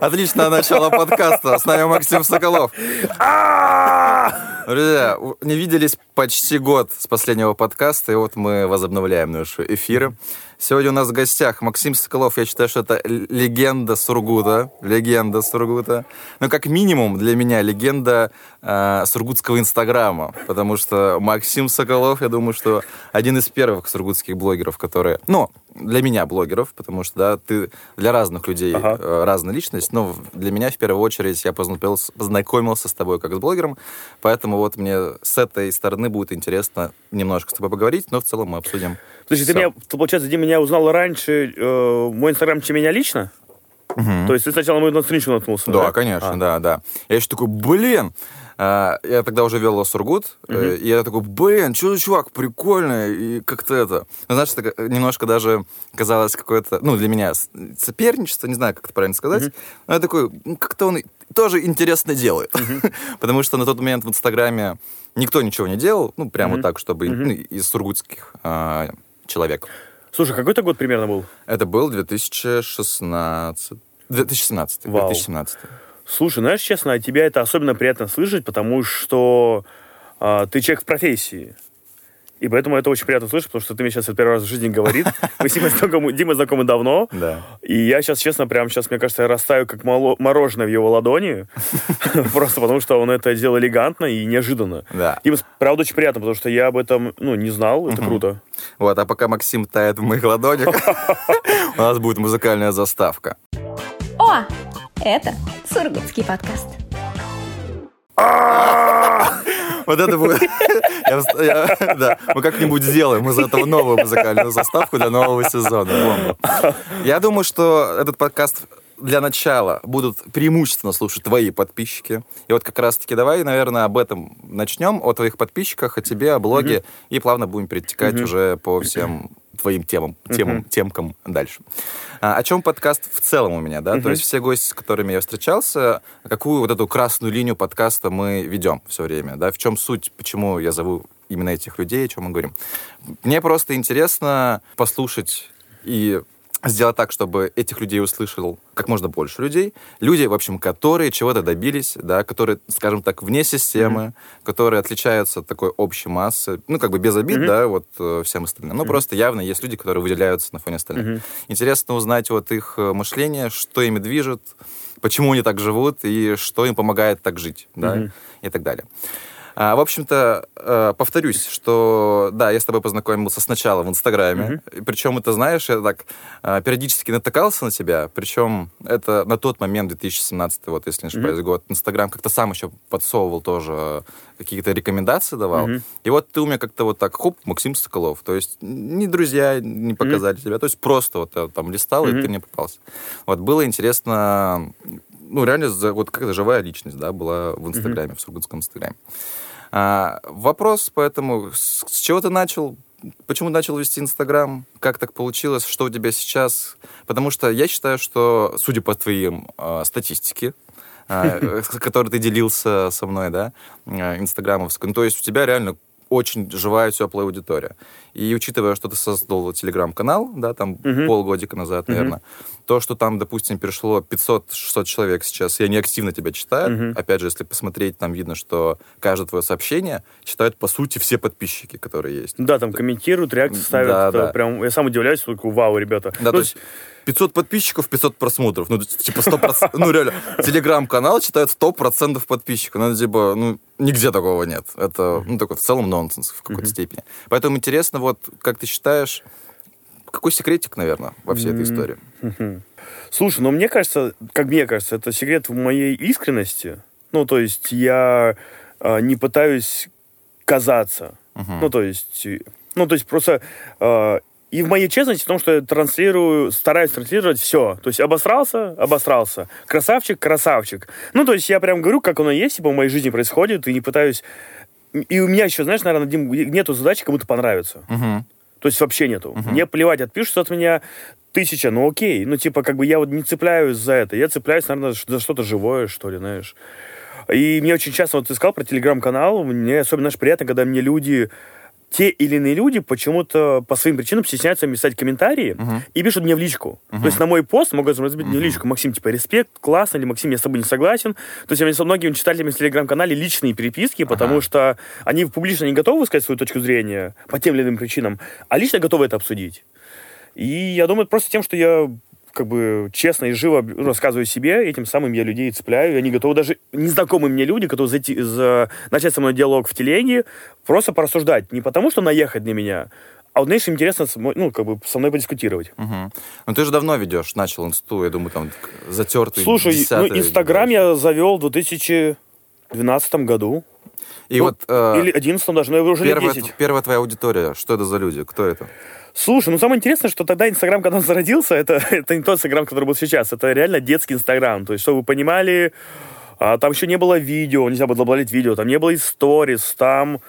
Отличное начало подкаста. С нами Максим Соколов. Друзья, не виделись почти год с последнего подкаста, и вот мы возобновляем наши эфиры. Сегодня у нас в гостях Максим Соколов. Я считаю, что это легенда Сургута. Легенда Сургута. Ну, как минимум, для меня легенда э, сургутского Инстаграма. Потому что Максим Соколов, я думаю, что один из первых сургутских блогеров, которые... Ну, для меня блогеров, потому что, да, ты для разных людей ага. э, разная личность, но для меня, в первую очередь, я познакомился, познакомился с тобой как с блогером, поэтому вот мне с этой стороны будет интересно немножко с тобой поговорить, но в целом мы обсудим Слушай, ты меня, получается, ты меня узнал раньше, э, мой инстаграм, чем меня лично? Угу. То есть ты сначала мой на страничку наткнулся? Да, да? конечно, а. да, да. Я еще такой, блин, а, я тогда уже вел Сургут, угу. и я такой, блин, что за чувак, прикольный, и как-то это... Ну, знаешь, это немножко даже казалось какое-то, ну, для меня соперничество, не знаю, как это правильно сказать, угу. но я такой, как-то он тоже интересно делает. Угу. Потому что на тот момент в Инстаграме никто ничего не делал, ну, прямо угу. так, чтобы угу. ну, из сургутских а, человек. Слушай, какой это год примерно был? Это был 2016... 2017. Вау. 2017. Слушай, знаешь, честно, от тебя это особенно приятно слышать, потому что а, ты человек в профессии. И поэтому это очень приятно слышать, потому что ты мне сейчас это первый раз в жизни говорит. Мы с Димой знакомы, Дима знакомы давно. Да. И я сейчас, честно, прямо сейчас, мне кажется, я растаю как мороженое в его ладони. Просто потому, что он это делал элегантно и неожиданно. Да. Дима, правда, очень приятно, потому что я об этом, ну, не знал. Это круто. Вот, а пока Максим тает в моих ладонях, у нас будет музыкальная заставка. О, это Сургутский подкаст. Вот это будет... Да, мы как-нибудь сделаем из этого новую музыкальную заставку для нового сезона. Я думаю, что этот подкаст для начала будут преимущественно слушать твои подписчики. И вот как раз-таки давай, наверное, об этом начнем, о твоих подписчиках, о тебе, о блоге, и плавно будем перетекать уже по всем твоим темам, темам, uh-huh. темкам дальше. А, о чем подкаст в целом у меня, да? Uh-huh. То есть все гости, с которыми я встречался, какую вот эту красную линию подкаста мы ведем все время, да? В чем суть, почему я зову именно этих людей, о чем мы говорим? Мне просто интересно послушать и сделать так, чтобы этих людей услышал как можно больше людей. Люди, в общем, которые чего-то добились, да, которые, скажем так, вне системы, mm-hmm. которые отличаются от такой общей массы, ну, как бы без обид, mm-hmm. да, вот э, всем остальным. Ну, mm-hmm. просто явно есть люди, которые выделяются на фоне остальных. Mm-hmm. Интересно узнать вот их э, мышление, что ими движет, почему они так живут и что им помогает так жить, да, mm-hmm. и так далее. А, в общем-то, э, повторюсь, что да, я с тобой познакомился сначала в Инстаграме. Mm-hmm. Причем, это знаешь, я так э, периодически натыкался на тебя. Причем это на тот момент, 2017, вот если не ошибаюсь, mm-hmm. год, Инстаграм как-то сам еще подсовывал тоже какие-то рекомендации давал. Mm-hmm. И вот ты у меня как-то вот так, хоп, Максим Соколов. То есть ни друзья не показали mm-hmm. тебя. То есть просто вот я там листал, mm-hmm. и ты мне попался. Вот было интересно ну, реально, вот как-то живая личность, да, была в Инстаграме, mm-hmm. в Сургутском Инстаграме. А, вопрос, поэтому, с, с чего ты начал? Почему начал вести Инстаграм? Как так получилось? Что у тебя сейчас? Потому что я считаю, что, судя по твоим э, статистике, э, которой ты делился со мной, да, э, инстаграмовской, ну, то есть у тебя реально очень живая, теплая аудитория. И учитывая, что ты создал телеграм-канал, да, там угу. полгодика назад, наверное, угу. То, что там, допустим, перешло 500-600 человек сейчас, я не активно тебя читаю. Угу. Опять же, если посмотреть, там видно, что каждое твое сообщение читают, по сути, все подписчики, которые есть. Да, там комментируют, реакции ставят. Да, да. Прям, я сам удивляюсь, только вау, ребята. Да, ну, то есть 500 подписчиков, 500 просмотров. Ну, типа 100%. Ну, реально, телеграм-канал читает 100% подписчиков. Ну, типа, ну, нигде такого нет. Это, ну, такой в целом нонсенс в какой-то степени. Поэтому интересно, вот, как ты считаешь, какой секретик, наверное, во всей этой истории? Слушай, ну, мне кажется, как мне кажется, это секрет в моей искренности. Ну, то есть я э, не пытаюсь казаться. Uh-huh. Ну, то есть... Ну, то есть просто э, и в моей честности в том, что я транслирую, стараюсь транслировать все. То есть обосрался, обосрался. Красавчик, красавчик. Ну, то есть я прям говорю, как оно есть, типа в моей жизни происходит, и не пытаюсь... И у меня еще, знаешь, наверное, Дим, нету задачи кому-то понравиться. Uh-huh. То есть вообще нету. Uh-huh. Мне плевать, отпишутся от меня тысяча, ну окей. Ну, типа, как бы я вот не цепляюсь за это. Я цепляюсь, наверное, за что-то живое, что ли, знаешь. И мне очень часто, вот ты сказал про телеграм-канал, мне особенно, знаешь, приятно, когда мне люди те или иные люди почему-то по своим причинам стесняются писать комментарии и пишут мне в личку. То есть на мой пост могут разбить мне в личку. Максим, типа, респект, классно, или Максим, я с тобой не согласен. То есть я со многими читателями в Телеграм-канале личные переписки, потому что они публично не готовы высказать свою точку зрения по тем или иным причинам, а лично готовы это обсудить. И я думаю, просто тем, что я как бы честно и живо рассказываю себе, этим самым я людей цепляю, и они готовы даже незнакомые мне люди, которые зайти, за, начать со мной диалог в телеге, просто порассуждать. Не потому, что наехать на меня, а вот, знаешь, интересно, ну, как бы со мной подискутировать. Угу. Ну, ты же давно ведешь, начал инсту, я думаю, там, затертый, Слушай, ну, Инстаграм я завел в 2012 году. И ну, вот... Э, или 11 даже, но уже лет 10. Первая твоя аудитория, что это за люди, кто это? Слушай, ну самое интересное, что тогда Инстаграм, когда он зародился, это, это не тот Инстаграм, который был сейчас. Это реально детский Инстаграм. То есть, чтобы вы понимали, а, там еще не было видео, нельзя было добавлять видео, там не было историс, там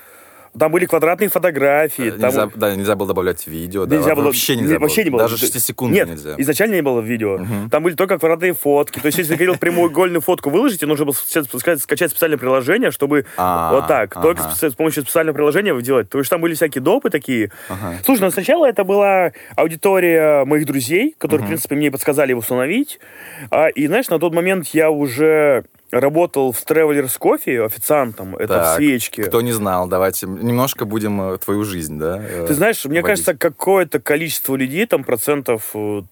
там были квадратные фотографии. Нельзя, там... Да, нельзя было добавлять видео. Нельзя да, было... Вообще нельзя было. Вообще не было. Даже 6 секунд Нет, нельзя. изначально не было видео. Угу. Там были только квадратные фотки. То есть, если ты хотел прямоугольную фотку выложить, нужно было скачать специальное приложение, чтобы а, вот так, только с помощью специального приложения делать. То есть, там были всякие допы такие. Слушай, ну сначала это была аудитория моих друзей, которые, в принципе, мне подсказали его установить. А, и, знаешь, на тот момент я уже работал в Travelers Coffee официантом, это так, в свечке. Кто не знал, давайте немножко будем э, твою жизнь, да? Э, Ты знаешь, мне кажется, какое-то количество людей, там процентов э,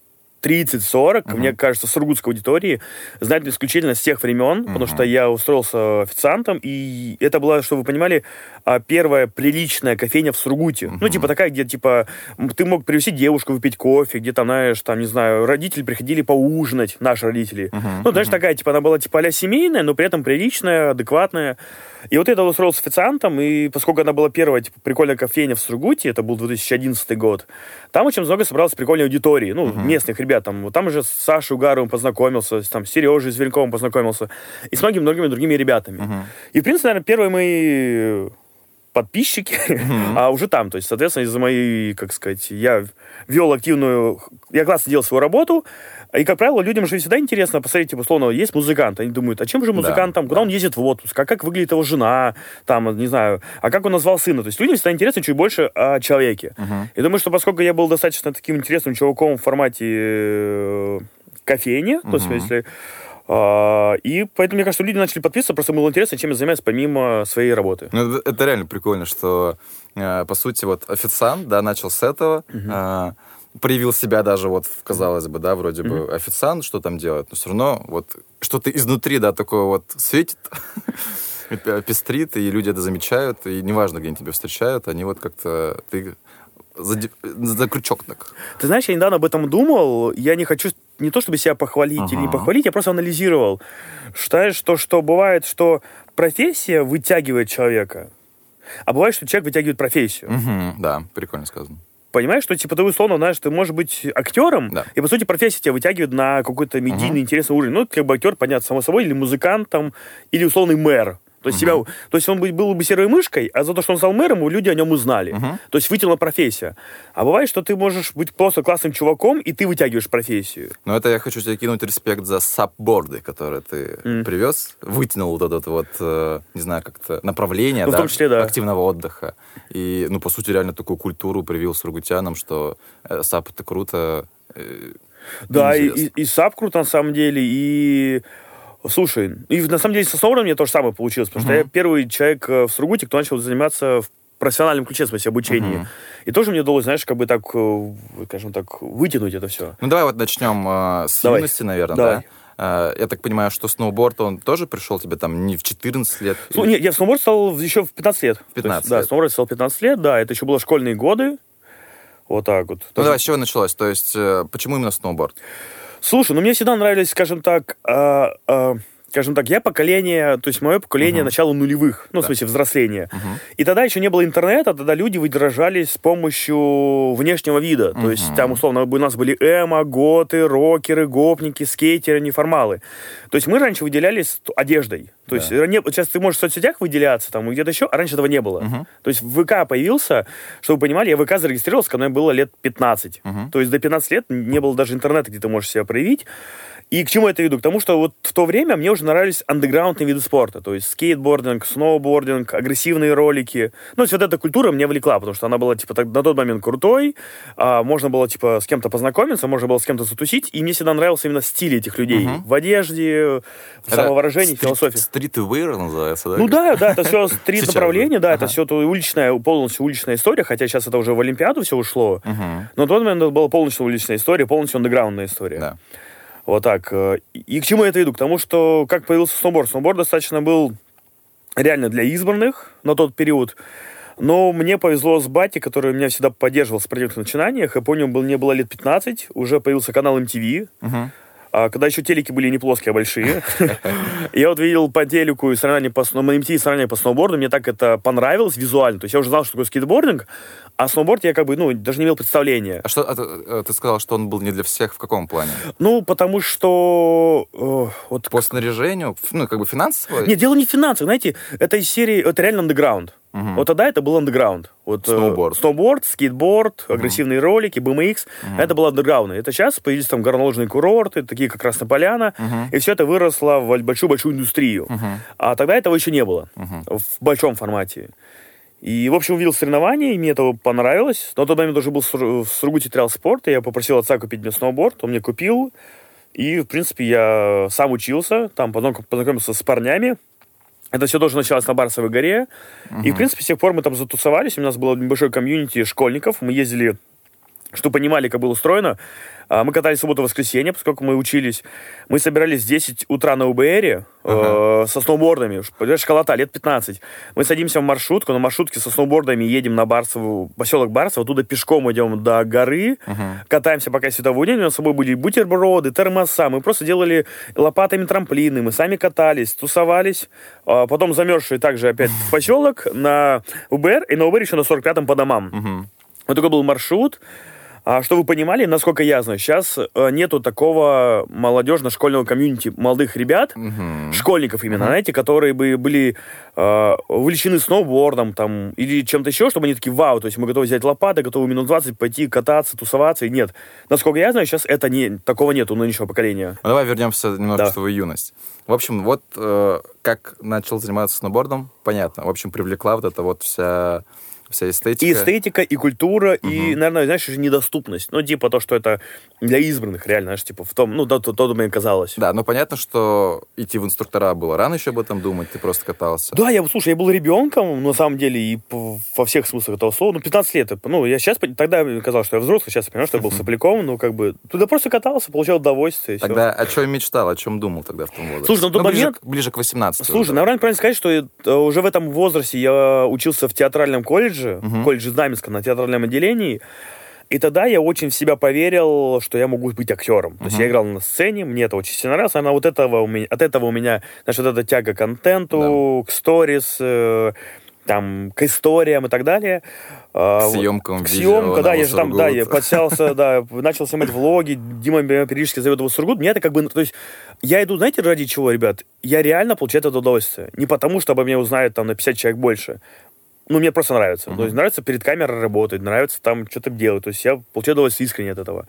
30-40, угу. мне кажется, сургутской аудитории, знают исключительно с тех времен, угу. потому что я устроился официантом, и это была, чтобы вы понимали, а, первая приличная кофейня в Сургуте. Угу. Ну, типа такая, где, типа, ты мог привезти девушку выпить кофе, где там, знаешь, там, не знаю, родители приходили поужинать, наши родители. Угу. Ну, знаешь, угу. такая, типа, она была, типа, а семейная, но при этом приличная, адекватная. И вот я устроился официантом, и поскольку она была первая, типа, прикольная кофейня в Сургуте, это был 2011 год, там очень много собралось прикольной аудитории, ну, uh-huh. местных ребят. Там, вот там уже с Сашей Угаровым познакомился, там, с Сережей Зверьковым познакомился, и с многими-многими другими ребятами. Uh-huh. И, в принципе, наверное, первые мои подписчики, mm-hmm. а уже там, то есть, соответственно, из-за моей, как сказать, я вел активную, я классно делал свою работу, и, как правило, людям же всегда интересно посмотреть, типа, условно, есть музыкант, они думают, а чем же музыкант да, там, куда да. он ездит в отпуск, а как выглядит его жена, там, не знаю, а как он назвал сына. То есть людям всегда интересно чуть больше о человеке. Uh-huh. И думаю, что поскольку я был достаточно таким интересным чуваком в формате э, кофейни, uh-huh. то есть, если а, и поэтому, мне кажется, люди начали подписываться, просто было интересно, чем я занимаюсь помимо своей работы. Ну, это, это реально прикольно, что, э, по сути, вот официант, да, начал с этого, uh-huh проявил себя даже вот, казалось бы, да, вроде mm-hmm. бы официант, что там делает, но все равно вот что-то изнутри, да, такое вот светит, пестрит, и люди это замечают, и неважно, где они тебя встречают, они вот как-то, ты за, за крючок так. Ты знаешь, я недавно об этом думал, я не хочу не то чтобы себя похвалить ага. или не похвалить, я просто анализировал. Считаю, что, что бывает, что профессия вытягивает человека, а бывает, что человек вытягивает профессию. Угу, да, прикольно сказано понимаешь, что, типа, ты условно, знаешь, ты можешь быть актером, да. и, по сути, профессия тебя вытягивает на какой-то медийный, uh-huh. интересный уровень. Ну, как бы актер, понятно, само собой, или музыкант там, или условный мэр. То есть, uh-huh. себя, то есть он был бы серой мышкой, а за то, что он стал мэром, люди о нем узнали. Uh-huh. То есть вытянула профессия. А бывает, что ты можешь быть просто классным чуваком, и ты вытягиваешь профессию. Ну, это я хочу тебе кинуть респект за сапборды, которые ты мм. привез, вытянул вот это вот, э, не знаю, как-то направление ну, да, в том числе, да. активного отдыха. И, ну, по сути, реально такую культуру привил сургутянам, что э, SUP это круто. Э, да, и, и, и SUP круто на самом деле, и Слушай, и на самом деле со сноубордом мне то же самое получилось, потому uh-huh. что я первый человек э, в Сургуте, кто начал заниматься в профессиональном ключе, в смысле, обучении. Uh-huh. И тоже мне удалось, знаешь, как бы так, э, скажем так, вытянуть это все. Ну, давай вот начнем э, с давай. юности, наверное, давай. да? Э, я так понимаю, что сноуборд, он тоже пришел тебе там не в 14 лет? Ну, или... нет, я в сноуборд стал еще в 15 лет. В 15 есть, лет. Да, сноуборд стал в 15 лет, да, это еще было школьные годы. Вот так вот. Ну, давай, с чего началось? То есть, почему именно сноуборд? Слушай, ну мне всегда нравились, скажем так, э, э, скажем так, я поколение, то есть мое поколение uh-huh. начала нулевых, ну, да. в смысле, взросления. Uh-huh. И тогда еще не было интернета, тогда люди выдержались с помощью внешнего вида. Uh-huh. То есть там, условно, у нас были эмо, готы, рокеры, гопники, скейтеры, неформалы. То есть мы раньше выделялись одеждой. То да. есть не, сейчас ты можешь в соцсетях выделяться, там, где-то еще, а раньше этого не было. Uh-huh. То есть ВК появился, чтобы вы понимали, я ВК зарегистрировался, когда мне было лет 15. Uh-huh. То есть до 15 лет не было даже интернета, где ты можешь себя проявить. И к чему это веду? К тому, что вот в то время мне уже нравились андеграундные виды спорта, то есть скейтбординг, сноубординг, агрессивные ролики. Ну, то есть вот эта культура меня влекла, потому что она была, типа, так- на тот момент крутой, а, можно было, типа, с кем-то познакомиться, можно было с кем-то затусить, и мне всегда нравился именно стиль этих людей Мгм. в одежде, в Это самовыражении, стрит- философии. Стритвейр называется, да? Ну да, да, это все стрит направление, да, это ага. все уличная, полностью уличная история, хотя сейчас это уже в Олимпиаду все ушло. Мгм. Но на тот момент это была полностью уличная история, полностью андеграундная история. Да. Вот так. э, И к чему я это веду? К тому, что как появился сноуборд. Сноуборд достаточно был реально для избранных на тот период. Но мне повезло с Бати, который меня всегда поддерживал в спортивных начинаниях. Я помню, был, мне было лет 15, уже появился канал MTV. Мгм. А, когда еще телеки были не плоские, а большие. Я вот видел по телеку соревнования по, MTV соревнования по сноуборду, мне так это понравилось визуально. То есть я уже знал, что такое скейтбординг, а сноуборд я как бы, ну, даже не имел представления. А что, а ты, э, сказал, что он был не для всех в каком плане? Ну, потому что... э, вот По снаряжению, ну, как бы финансово? Нет, дело не в финансах, знаете, это из серии, это реально андеграунд. Мгм. Вот тогда это был андеграунд. Вот, э, Сноуборд. сноуборд, скейтборд, агрессивные ролики, BMX. Это было андеграунд. Это сейчас появились там горнолыжные курорты, такие как Красная Поляна, Мгм. и все это выросло в большую-большую индустрию. Мгм. А тогда этого еще не было Мгм. в большом формате. И, в общем, увидел соревнования, и мне это понравилось. На тот момент уже был в Сургуте триал спорт, и я попросил отца купить мне сноуборд, он мне купил. И, в принципе, я сам учился, там познаком- познакомился с парнями. Это все тоже началось на Барсовой горе. И, в принципе, с тех пор мы там затусовались. У нас было небольшое комьюнити школьников. Мы ездили, чтобы понимали, как было устроено. А, Мы катались в субботу-воскресенье, поскольку мы учились. Мы собирались в 10 утра на УБРе э, со сноубордами. Понимаешь, школота, лет 15. Мы садимся в маршрутку, на маршрутке со сноубордами едем на Барсову, поселок Барсово, оттуда пешком идем до горы, катаемся пока световой день, у нас с собой были бутерброды, термоса, мы просто делали лопатами трамплины, мы сами катались, тусовались, А потом замерзшие также опять в поселок на УБР, и на УБР еще на 45-м по домам. Мгм. Вот такой был маршрут. А, что вы понимали, насколько я знаю, сейчас э, нету такого молодежно-школьного комьюнити молодых ребят, Мгм. школьников именно, знаете, которые бы были э, увлечены сноубордом там, или чем-то еще, чтобы они такие, вау, то есть мы готовы взять лопаты, готовы минут 20 пойти кататься, тусоваться, и нет. Насколько я знаю, сейчас это не, такого нет у нынешнего поколения. Ну, давай вернемся немножко Да. в твою юность. В общем, вот э, как начал заниматься сноубордом, понятно. В общем, привлекла вот эта вот вся, вся эстетика. И эстетика, и культура, и, наверное, знаешь, еще недоступность. Ну, типа то, что это для избранных, реально, знаешь, типа в том, ну, да, то, то мне казалось. Да, ну понятно, что идти в инструктора было рано еще об этом думать, ты просто катался. Да, я, слушай, я был ребенком, на самом деле, и во всех смыслах этого слова. Ну, 15 лет. Ну, я сейчас, тогда мне казалось, что я взрослый, сейчас я понимаю, что я был сопляком, ну, как бы, туда просто катался, получал удовольствие. Тогда о чем мечтал, о чем думал тогда в том возрасте? Слушай, на тот ближе, момент- к- ближе к 18 Слушай, уже. наверное, правильно сказать, что э, уже в этом возрасте я учился в театральном колледже, Мгм. колледже Знаменска на театральном отделении, и тогда я очень в себя поверил, что я могу быть актером. То есть я играл на сцене, мне это очень сильно нравилось, она вот этого у меня, от этого у меня, знаешь, вот эта тяга к контенту, к сторис, э, там, к историям и так далее. А, К вот. съемкам К видео съемкам, да, я же там, да, я подселся, да, начал снимать влоги, Дима меня периодически зовет его в Сургут, мне это как бы, то есть, я иду, знаете, ради чего, ребят? Я реально получаю это удовольствие. Не потому, что обо мне узнают там на 50 человек больше. Ну, мне просто нравится. То есть, нравится перед камерой работать, нравится там что-то делать. То есть, я получаю удовольствие искренне от этого.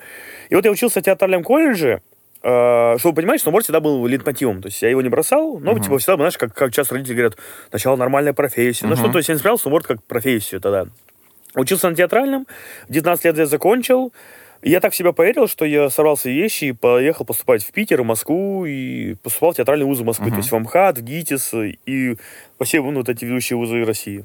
И вот я учился в театральном колледже, э, чтобы понимать, что сноуборд всегда был лейтмотивом. То есть я его не бросал, но типа всегда, знаешь, как, как часто родители говорят, сначала нормальная профессия. Ну что, то есть я не смотрел сноуборд как профессию тогда. Учился на театральном, в 19 лет я закончил. И Я так в себя поверил, что я сорвал свои вещи и поехал поступать в Питер, в Москву, и поступал в театральные вузы Москвы, то есть в МХАТ, в ГИТИС и по всем ну, вот эти ведущие вузы России.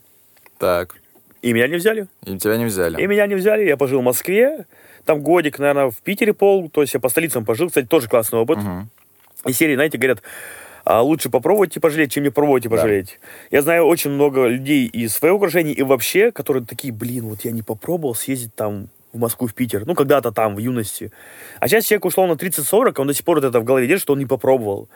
Так, И меня не взяли. и тебя не взяли. И меня не взяли, я пожил в Москве, там годик, наверное, в Питере пол, то есть я по столицам пожил, кстати, тоже классный опыт. Мгм. И серии, знаете, говорят, а, лучше попробовать и пожалеть, чем не пробовать и Да. пожалеть. Я знаю очень много людей из своего окружения и вообще, которые такие, блин, вот я не попробовал съездить там в Москву, в Питер. Ну, когда-то там, в юности. А сейчас человек ушел на 30-40, он до сих пор вот это в голове держит, что он не попробовал.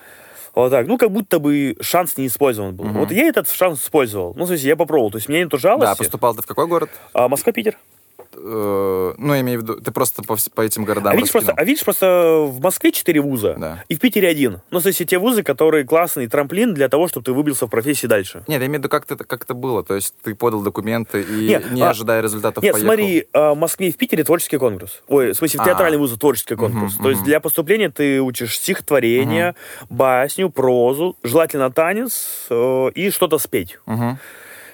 Вот так. Ну, как будто бы шанс не использован был. Вот я этот шанс использовал. Ну, в смысле, я попробовал. То есть, меня нету жалости. Да, поступал ты в какой город? А, Москва, Питер. Э, ну, я имею в виду, ты просто по, по этим городам А видишь, просто, а видишь, просто в Москве 4 вуза, Да. и в Питере один. Ну, то есть те вузы, которые классный трамплин для того, чтобы ты выбился в профессии дальше. Нет, я имею в виду, как это, как это было. То есть ты подал документы и, Нет, не а- ожидая результатов, Нет, поехал. смотри, а, в Москве и в Питере творческий конкурс. Ой, в смысле, в А. театральный вуз творческий конкурс. Мгм, То есть для поступления ты учишь стихотворение, басню, прозу, желательно танец э, и что-то спеть. Мгм.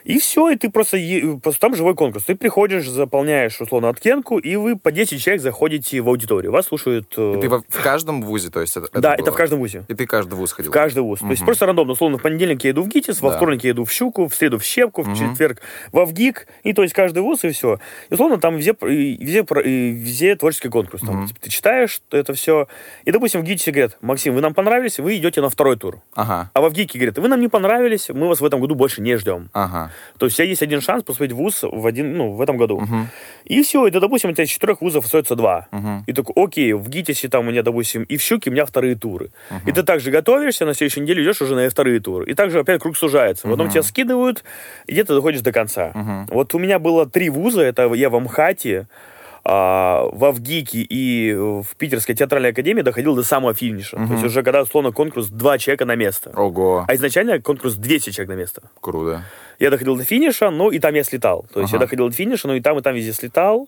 И все, и ты просто, е- там живой конкурс. Ты приходишь, заполняешь, условно, откенку, и вы по 10 человек заходите в аудиторию. Вас слушают... э, И ты во- в каждом вузе, то есть это, да, было? это в каждом вузе. И ты каждый вуз ходил? В каждый вуз. То есть просто рандомно. Условно, в понедельник я иду в ГИТИС, во Да. вторник я иду в Щуку, в среду в Щепку, в Мгм. четверг во ВГИК. И то есть каждый вуз, и все. И условно там везде, везде, везде творческий конкурс. Там, Мгм. типа, ты читаешь это все. И, допустим, в ГИТИСе говорят, Максим, вы нам понравились, вы идете на второй тур. Ага, А во ВГИКе говорят, вы нам не понравились, мы вас в этом году больше не ждем. ага. То есть у тебя есть один шанс поступить в вуз в, один, ну, в этом году. Мгм. И все, это, допустим, у тебя из четырех вузов остается два. Мгм. И такой, окей, в ГИТИСе там у меня, допустим, и в Щуке у меня вторые туры. И ты также готовишься, на следующей неделе идешь уже на вторые туры. И также опять круг сужается. Потом тебя скидывают, и где-то доходишь до конца. Мгм. Вот у меня было три вуза, это я в Амхате, а, во ВГИКе и в Питерской театральной академии доходил до самого финиша. То есть уже когда, условно, конкурс два человека на место. Ого, А изначально конкурс 200 человек на место. круто. Я доходил до финиша, но и там я слетал. То есть Ага. я доходил до финиша, но и там, и там везде слетал.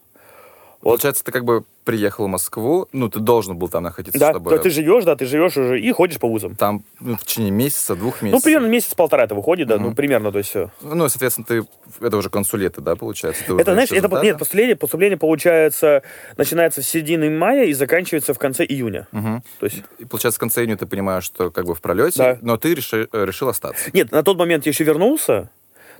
Получается, ты как бы приехал в Москву, ну, ты должен был там находиться, Да, чтобы... да, ты живешь, да, ты живешь уже и ходишь по вузам. Там ну, в течение месяца, двух Ну, месяцев. примерно месяц-полтора это выходит, да, ну, Мгм. примерно, то есть все. Ну, соответственно, ты... Это уже консулеты, да, получается? Ты Это, знаешь, это, нет, поступление, поступление, получается, начинается с середины мая и заканчивается в конце июня. Мгм. То есть, И, получается, в конце июня ты понимаешь, что как бы в пролете, Да. но ты реши- решил остаться. нет, на тот момент я еще вернулся,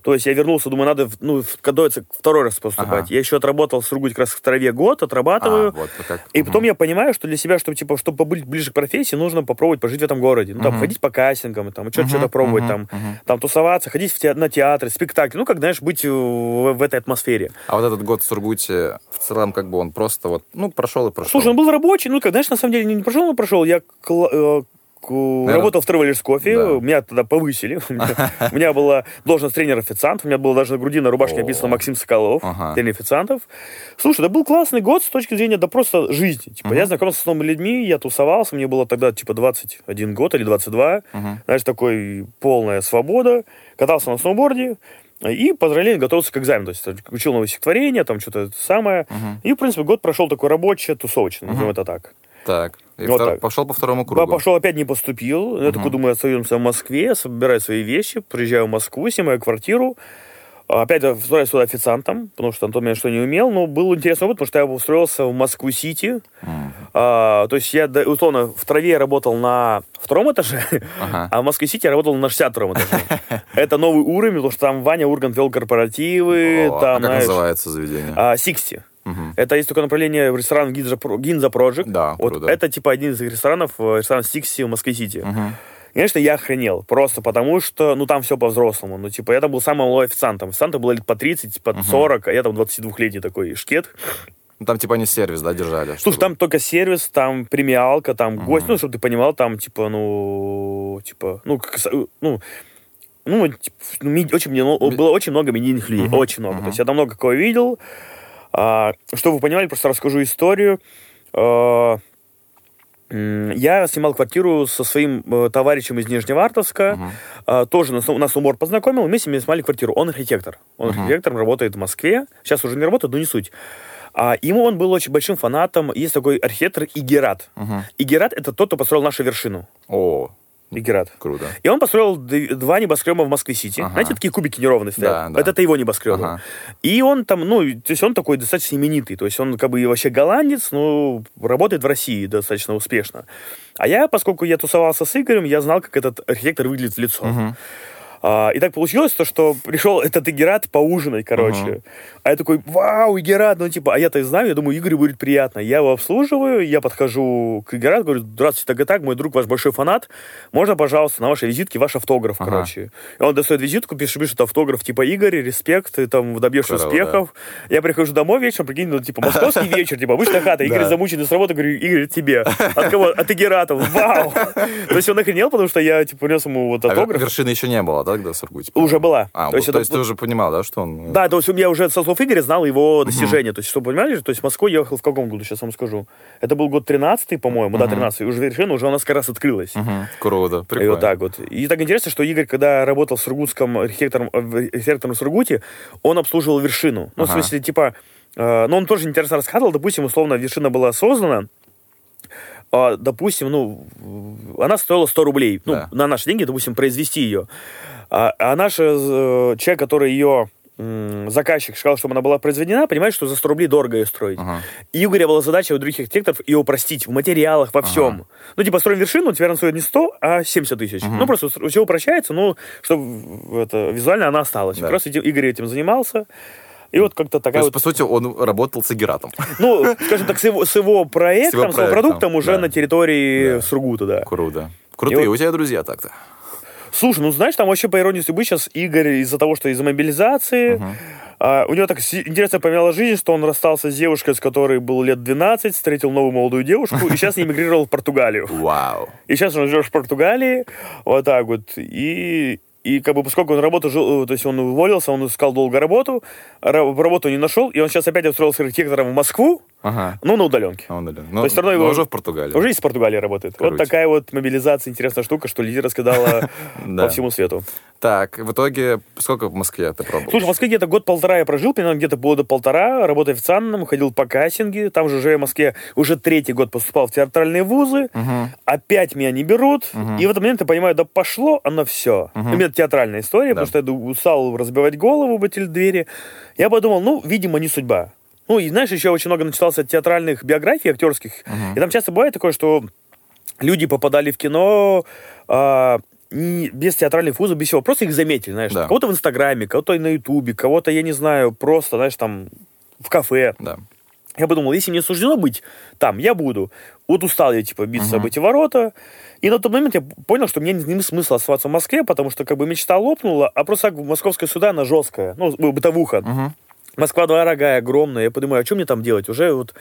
то есть я вернулся, думаю, надо, ну, готовиться второй раз поступать. Ага. Я еще отработал в Сургуте как раз в траве год, отрабатываю. А, вот как. И Мгм. потом я понимаю, что для себя, чтобы, типа, чтобы побыть ближе к профессии, нужно попробовать пожить в этом городе. Ну, там, Мгм. ходить по кастингам, там, что-то, Мгм, что-то пробовать, мгм, там, мгм. там, тусоваться, ходить в те- на театры, спектакли. Ну, как, знаешь, быть в, в этой атмосфере. А вот этот год в Сургуте, в целом, как бы он просто вот, ну, прошел и прошел. Слушай, он был рабочий, ну, как, знаешь, на самом деле, не, прошел, он прошел. Я к- работал в Travelers Coffee, Да. меня тогда повысили. У меня- была должность тренер-официант, у меня было даже на груди на рубашке написано Максим Соколов, тренер официантов. Слушай, это был классный год с точки зрения, да просто жизни. Типа, я знакомился с новыми людьми, я тусовался, мне было тогда, типа, 21 год или 22. Мгм. Знаешь, такой полная свобода. Катался на сноуборде, и параллельно готовился к экзамену. То есть учил новые стихотворения, там что-то самое. Мгм. И, в принципе, год прошел такой рабочий, тусовочный, назовем Мгм. это так. Так. И Вот втор- так. пошел по второму кругу. пошел, опять не поступил. Я такой думаю, остаемся в Москве, собираю свои вещи, приезжаю в Москву, снимаю квартиру. А, Опять устроился сюда официантом, потому что тот момент что не умел, но был интересный опыт, потому что я устроился в Москву-Сити. Мгм. А, то есть я, условно, в траве я работал на втором этаже, Ага. а в Москве-Сити я работал на 62 этаже. Это новый уровень, потому что там Ваня Ургант вел корпоративы, О, а как знаешь, называется заведение? а, 60. Мгм. Это есть такое направление в ресторан Гинза, Гинза Project. Да, вот круто. это типа один из ресторанов, э, ресторан Сикси в Москве-Сити. Мгм. Конечно, я охренел, просто потому что, ну, там все по-взрослому. Ну, типа, я там был самым молодым официантом. Официантам было лет по 30, по 40, а я там 22-летний такой шкет. Ну, Там типа они сервис, да, держали? Слушай, чтобы- там только сервис, там премиалка, там гость, ну, чтобы ты понимал, там, типа, ну, типа, ну, как, ну, ну, типа, ну, очень, мне- было очень много медийных людей, очень много. То есть я там много кого видел. А, чтобы вы понимали, просто расскажу историю. А, я снимал квартиру со своим э, товарищем из Нижневартовска. Мгм. А, тоже нас, нас умор познакомил. Мы снимали квартиру. Он архитектор. Он Мгм. архитектор, работает в Москве. Сейчас уже не работает, но не суть. А ему он был очень большим фанатом. Есть такой архитектор Игерат. Мгм. Игерат это тот, кто построил нашу вершину. О, Игерат. круто. И он построил два небоскреба в Москве-Сити. Ага. Знаете, такие кубики неровные стоят? Да, да. Это, это его небоскребы. Ага. И он там, ну, то есть он такой достаточно именитый. То есть он как бы и вообще голландец, но работает в России достаточно успешно. А я, поскольку я тусовался с Игорем, я знал, как этот архитектор выглядит в лицо. Мгм. А, и так получилось, то, что пришел этот Игерат поужинать, короче. Мгм. А я такой, вау, Игерат, ну типа, а я-то знаю, я думаю, Игорю будет приятно. Я его обслуживаю, я подхожу к Игерату, говорю, здравствуйте, так и так, мой друг ваш большой фанат, можно, пожалуйста, на вашей визитке ваш автограф, Ага. короче. И он достает визитку, пишет, пишет автограф, типа, Игорь, респект, ты там добьешься Здорово, успехов. Я прихожу домой вечером, прикинь, ну, типа, московский вечер, типа, обычная хата, Игорь Да. замученный с работы, говорю, Игорь, тебе. От кого? От Игерата. Вау! То есть он охренел, потому что я, типа, принес ему вот А автограф. вершины еще не было, да, тогда в Сургуте? Уже была. А, То то есть есть, это ты вот- уже понимал, да, что он... Да, то есть я уже со слов Игоря знал его достижения. То есть, что понимаешь, то есть в Москву ехал в каком году, сейчас вам скажу. Это был год 13 по-моему, да, 13 уже вершина уже у нас как раз открылась. Круто, И прикольно. вот так вот. И так интересно, что Игорь, когда работал в Сургутском архитектором, э, архитектором в Сургуте, он обслуживал вершину. Ну, в смысле, типа, э, ну, он тоже интересно рассказывал, допустим, условно, вершина была создана, а, допустим, ну, она стоила 100 рублей. Ну, Да. на наши деньги, допустим, произвести ее. А, а наш э, человек, который ее заказчик сказал, чтобы она была произведена, понимает, что за 100 рублей дорого ее строить. Ага. И у Игоря была задача у других архитекторов ее упростить в материалах, во всем. Ну, типа, строим вершину, теперь она стоит не 100, а 70 тысяч. Ну, просто все упрощается, ну, чтобы это, визуально она осталась. Да. Просто этим- Игорь этим занимался. И вот как-то То такая есть, вот... по сути, он работал с Агератом. Ну, скажем так, с его, с его проектом, С его с его проектом, продуктом уже да. на территории Да. Сургута, да. Круто. Крутые И вот- у тебя друзья так-то. Слушай, ну знаешь, там вообще по иронии судьбы сейчас Игорь из-за того, что из-за мобилизации, а, у него так интересно поменялась жизнь, что он расстался с девушкой, с которой был лет 12, встретил новую молодую девушку, и сейчас эмигрировал в Португалию. Вау. И сейчас он живет в Португалии, вот так вот. И, и как бы поскольку он работал, жил- то есть он уволился, он искал долго работу, ра- работу не нашел, и он сейчас опять устроился архитектором в Москву, Ага. ну, на удаленке. Он, да. Ну, есть всё равно но его- уже в Португалии. Уже из Португалии работает. Вот Короче. такая вот мобилизация, интересная штука, что лидер раскидала Да. по всему свету. Так, в итоге, сколько в Москве ты пробовал? Слушай, в Москве где-то год-полтора я прожил, примерно где-то года полтора, работая официантом, ходил по кассинге, там же уже в Москве уже третий год поступал в театральные вузы, опять меня не берут, и в этот момент я понимаю, да пошло оно все. Именно театральная история, Да. потому что я устал разбивать голову в эти двери. Я подумал, ну, видимо, не судьба. Ну, и знаешь, еще очень много начитался театральных биографий актерских, и там часто бывает такое, что люди попадали в кино а, не- без театральных вузов, без всего. Просто их заметили, знаешь. Да. Кого-то в Инстаграме, кого-то на Ютубе, кого-то, я не знаю, просто, знаешь, там в кафе. Да. Я подумал, если мне суждено быть там, я буду. Вот устал я, типа, биться об эти ворота. И на тот момент я понял, что мне нет смысла оставаться в Москве, потому что, как бы, мечта лопнула, а просто так, московская суда, она жесткая. Ну, бытовуха. Москва дорогая, огромная. Я подумаю, а что мне там делать? Уже вот...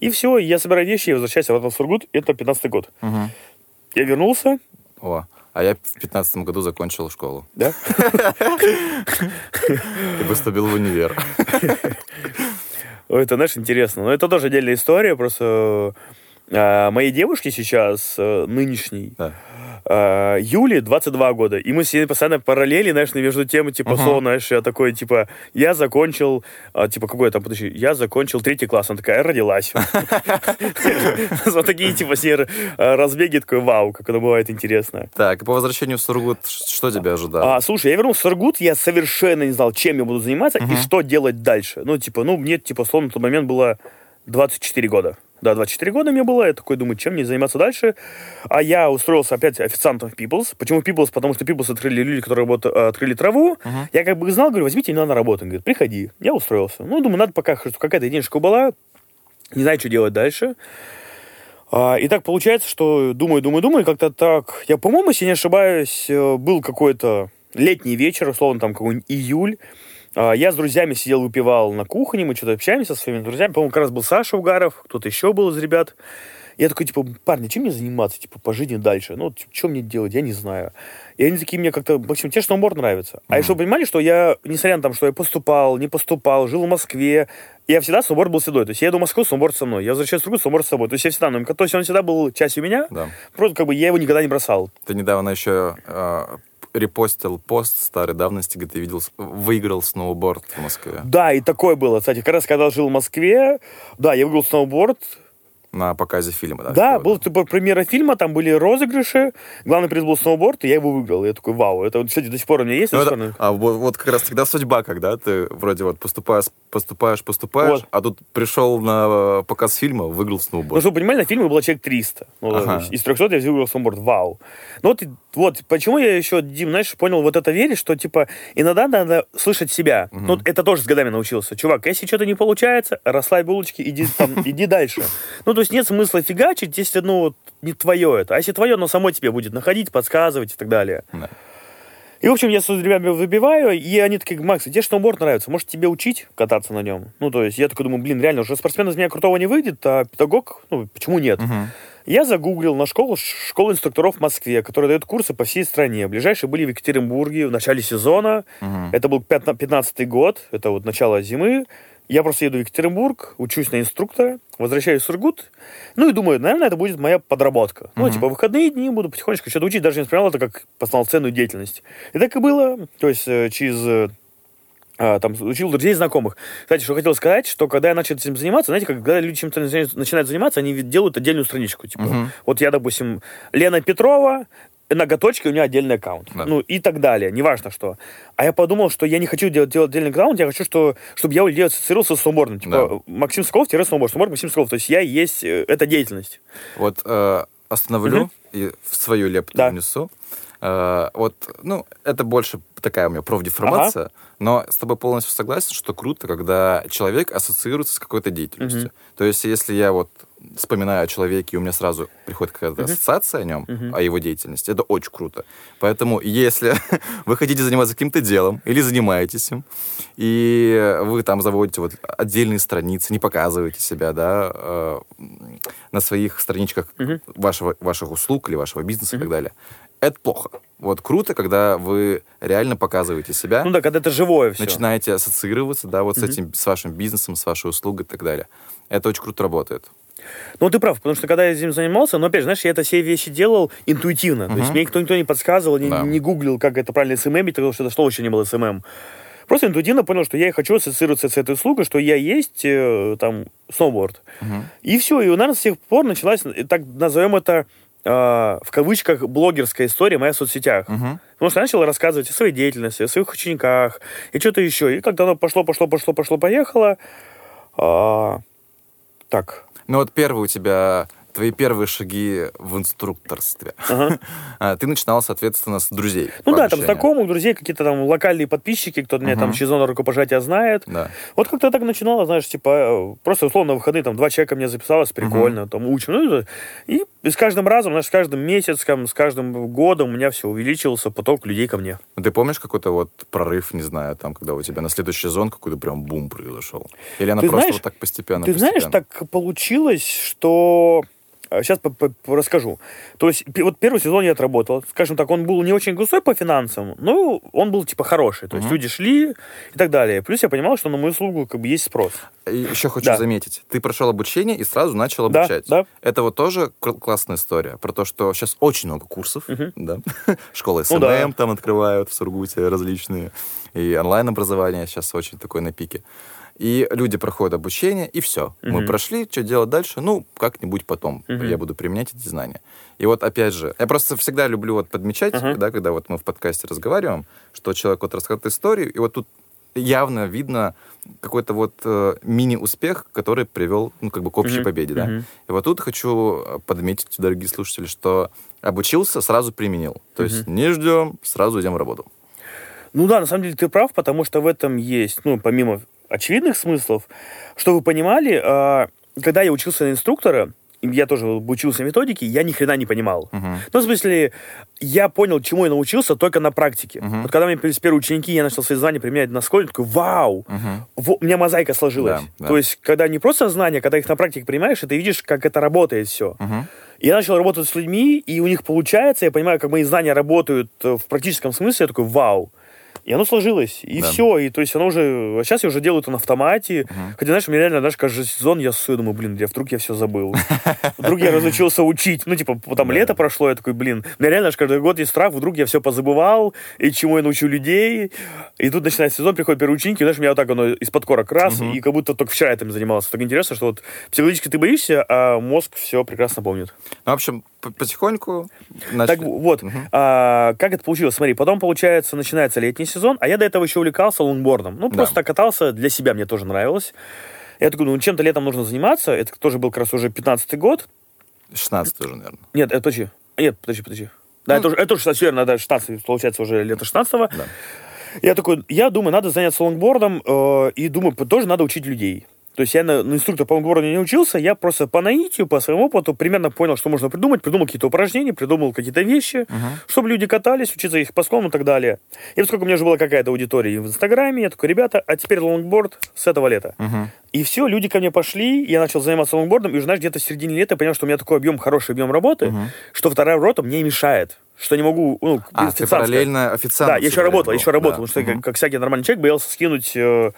И все, я собираю вещи и возвращаюсь обратно в Сургут. Это 15 год. Я вернулся, О, а я в пятнадцатом году закончил школу. да? И поступил в универ. Это, знаешь, интересно. Но это тоже отдельная история. Просто э, моей девушке сейчас, э, нынешней, Да. э, Юле 22 года. И мы с ней постоянно параллели, знаешь, между тем, типа, словно, знаешь, я такой, типа, я закончил, а, типа, какой там, подожди, я закончил третий класс. Она такая, я родилась. Вот такие, типа, ней э, разбеги, такой, вау, как это бывает интересно. Так, и по возвращению в Сургут, что тебя ожидало? А, слушай, я вернулся в Сургут, я совершенно не знал, чем я буду заниматься и что делать дальше. Ну, типа, ну, мне, типа, словно на тот момент было 24 года. Да, 24 года мне было, я такой думаю, чем мне заниматься дальше. А я устроился опять официантом в People's. Почему People's? Потому что People's открыли люди, которые работа- э, открыли траву. Я как бы знал, говорю, возьмите меня на работу. Он говорит, приходи. Я устроился. Ну, думаю, надо пока, какая-то денежка была. Не знаю, что делать дальше. А, и так получается, что думаю, думаю, думаю, как-то так... Я, по-моему, если не ошибаюсь, э, был какой-то летний вечер, условно, там какой-нибудь июль. А, Я с друзьями сидел, выпивал на кухне, мы что-то общаемся со своими друзьями. По-моему, как раз был Саша Угаров, кто-то еще был из ребят. Я такой, типа, парни, чем мне заниматься, типа, по жизни дальше? Ну, что мне делать, я не знаю. И они такие мне как-то, Максим, тебе сноуборд нравится. А еще понимали, что я, несмотря на то, что я поступал, не поступал, жил в Москве, я всегда сноуборд был седой. То есть я еду в Москву, сноуборд со мной. Я возвращаюсь в другую, сноуборд с собой. То есть я всегда на МК. То есть он всегда был частью меня. Да. Просто как бы я его никогда не бросал. Ты недавно еще э, репостил пост старой давности, где ты видел, выиграл сноуборд в Москве Да, и такое было, кстати. Как раз когда жил в Москве, да, я выиграл сноуборд. На показе фильма. Да, Да, был типа премьера фильма, там были розыгрыши. Главный приз был сноуборд, и я его выиграл. Я такой, вау, это, кстати, до сих пор у меня есть. Ну, это- а вот, вот как раз тогда судьба, когда ты вроде вот поступаешь, поступаешь, поступаешь, Вот. а тут пришел на э, показ фильма, выиграл Ну, сноуборд. чтобы вы понимали, на фильме было человек 300. Ну, Ага. Из 300 я выиграл сноуборд. Вау. Ну, вот, вот, почему я еще, Дим, знаешь, понял вот это вере, что, типа, иногда надо слышать себя. Ну, это тоже с годами научился. Чувак, если что-то не получается, расслабь булочки, иди, там, иди дальше. Ну, то есть нет смысла фигачить, если, ну, вот, не твое это. А если твое, оно само тебе будет находить, подсказывать и так далее. Да. И, в общем, я с ребятами выбиваю, и они такие, Макс, тебе сноуборд нравится, может, тебе учить кататься на нем? Ну, то есть, я такой думаю, блин, реально, уже спортсмен из меня крутого не выйдет, а педагог, ну, почему нет? Я загуглил на школу, школу инструкторов в Москве, которая дает курсы по всей стране. Ближайшие были в Екатеринбурге в начале сезона. Это был 15 год, это вот начало зимы. Я просто еду в Екатеринбург, учусь на инструктора, возвращаюсь в Сургут, ну и думаю, наверное, это будет моя подработка. Ну, типа, выходные дни буду потихонечку что-то учить, даже не воспринимал это как полноценную деятельность. И так и было. То есть э, через э, а, там, учил друзей, знакомых. Кстати, что хотел сказать, что когда я начал этим заниматься, знаете, как, когда люди чем-то начинают- заниматься, они делают отдельную страничку. Типа, вот я, допустим, Лена Петрова, ноготочки, у нее отдельный аккаунт. Да. Ну, и так далее, неважно что. А я подумал, что я не хочу делать, делать отдельный аккаунт, я хочу, что, чтобы я у людей ассоциировался с сноубордом. Типа, Максим Соколов-сноуборд, сноуборд Максим Соколов. То есть я есть э, эта деятельность. Вот э, остановлю и в свою лепту Да. внесу. Э, вот, ну, это больше такая у меня профдеформация, но с тобой полностью согласен, что круто, когда человек ассоциируется с какой-то деятельностью. То есть, если я вот вспоминаю о человеке, и у меня сразу приходит какая-то ассоциация о нем, о его деятельности, это очень круто. Поэтому, если вы хотите заниматься каким-то делом или занимаетесь им, и вы там заводите вот отдельные страницы, не показываете себя, да, э, на своих страничках вашего, ваших услуг или вашего бизнеса и так далее, это плохо. Вот круто, когда вы реально показываете себя, Ну да, когда это живое все. начинаете ассоциироваться, да, вот с этим, с вашим бизнесом, с вашей услугой и так далее. Это очень круто работает. Ну, ты прав, потому что когда я этим занимался, но опять же, знаешь, я это все вещи делал интуитивно. То есть мне никто, никто не подсказывал, не, Да. не гуглил, как это правильно SMM ить, потому что это слово еще не было SMM. Просто интуитивно понял, что я и хочу ассоциироваться с этой услугой, что я есть э, там сноуборд. И все, и, наверное, с тех пор началась, э, так назовем это, э, в кавычках, блогерская история моя в соцсетях. Потому что я начал рассказывать о своей деятельности, о своих учениках и что-то еще. И когда оно пошло, пошло, пошло, пошло, поехало, а, так, Ну вот первые у тебя, твои первые шаги в инструкторстве. А, Ты начинал, соответственно, с друзей. Ну да, там знакомых, друзей, какие-то там локальные подписчики, кто меня там через зону рукопожатия знает. Да. Вот как-то так начинало, знаешь, типа, э, просто условно выходные там два человека мне записалось, прикольно, там учим. Ну, и, и с каждым разом, знаешь, с каждым месяцем, с каждым годом у меня все увеличивался поток людей ко мне. Ну, Ты помнишь какой-то вот прорыв, не знаю, там, когда у тебя на следующий сезон какой-то прям бум произошел? Или она Ты просто знаешь- вот так постепенно? Ты знаешь, так получилось, что... Сейчас расскажу. То есть, вот первый сезон я отработал. Скажем так, он был не очень густой по финансам, но он был, типа, хороший. То есть, люди шли и так далее. Плюс я понимал, что на мою услугу как бы есть спрос. Еще хочу Да. заметить, ты прошел обучение и сразу начал Да, обучать. да. Это вот тоже классная история про то, что сейчас очень много курсов, да, школы Ну SMM да. там открывают в Сургуте различные, и онлайн-образование сейчас очень такое на пике. И люди проходят обучение, и все. Мы прошли, что делать дальше? Ну, как-нибудь потом я буду применять эти знания. И вот опять же, я просто всегда люблю вот подмечать, да, когда вот мы в подкасте разговариваем, что человек вот рассказывает историю, и вот тут явно видно какой-то вот э, мини-успех, который привел, ну, как бы к общей победе, да. И вот тут хочу э, подметить, дорогие слушатели, что обучился, сразу применил. То есть не ждем, сразу идем в работу. Ну да, на самом деле ты прав, потому что в этом есть, ну, помимо очевидных смыслов, что вы понимали, а, когда я учился на инструктора, я тоже учился методике, я ни хрена не понимал. Ну, в смысле, я понял, чему я научился только на практике. Вот когда мне появились первые ученики, я начал свои знания применять на школе, такой, вау, во- у меня мозаика сложилась. Да, да. То есть, когда не просто знания, когда их на практике принимаешь, и ты видишь, как это работает все. И я начал работать с людьми, и у них получается, я понимаю, как мои знания работают э, в практическом смысле, я такой, вау. И оно сложилось, и Да. все, и то есть оно уже, а сейчас я уже делаю это на автомате, хотя, знаешь, мне реально, знаешь, каждый сезон я ссу, я думаю, блин, я вдруг я все забыл, вдруг я разучился учить, ну, типа, там лето прошло, я такой, блин, у меня реально знаешь, каждый год есть страх, вдруг я все позабывал, и чему я научу людей, и тут начинается сезон, приходят первые ученики, знаешь, у меня вот так оно из-под корок раз, и как будто только вчера этим занимался, так интересно, что вот психологически ты боишься, а мозг все прекрасно помнит. Ну, в общем, потихоньку Так начали. вот, а, как это получилось? Смотри, потом, получается, начинается летний сезон, а я до этого еще увлекался лонгбордом. Ну, Да. просто так катался, для себя мне тоже нравилось. Я такой, ну, чем-то летом нужно заниматься. Это тоже был как раз уже 15-й год. 16 уже, наверное. Нет, это подожди. Нет, подожди, подожди. Да, это, уже, это уже, все верно, да, 16, получается, уже лето 16 Да. Я такой, я думаю, надо заняться лонгбордом, э, и думаю, тоже надо учить людей. То есть я на, на инструктора по лонгборду не учился, я просто по наитию, по своему опыту примерно понял, что можно придумать, придумал какие-то упражнения, придумал какие-то вещи, чтобы люди катались, учиться их по склонам и так далее. И поскольку у меня уже была какая-то аудитория в Инстаграме, я такой, ребята, а теперь лонгборд с этого лета. И все, люди ко мне пошли, я начал заниматься лонгбордом, и уже, знаешь, где-то в середине лета я понял, что у меня такой объем, хороший объем работы, что вторая рота мне мешает. Что не могу, ну, А, ты параллельно официант. Да, я еще работал, был. еще работал, Да. потому что, Мгм. как, как всякий нормальный человек, боялся скинуть, э,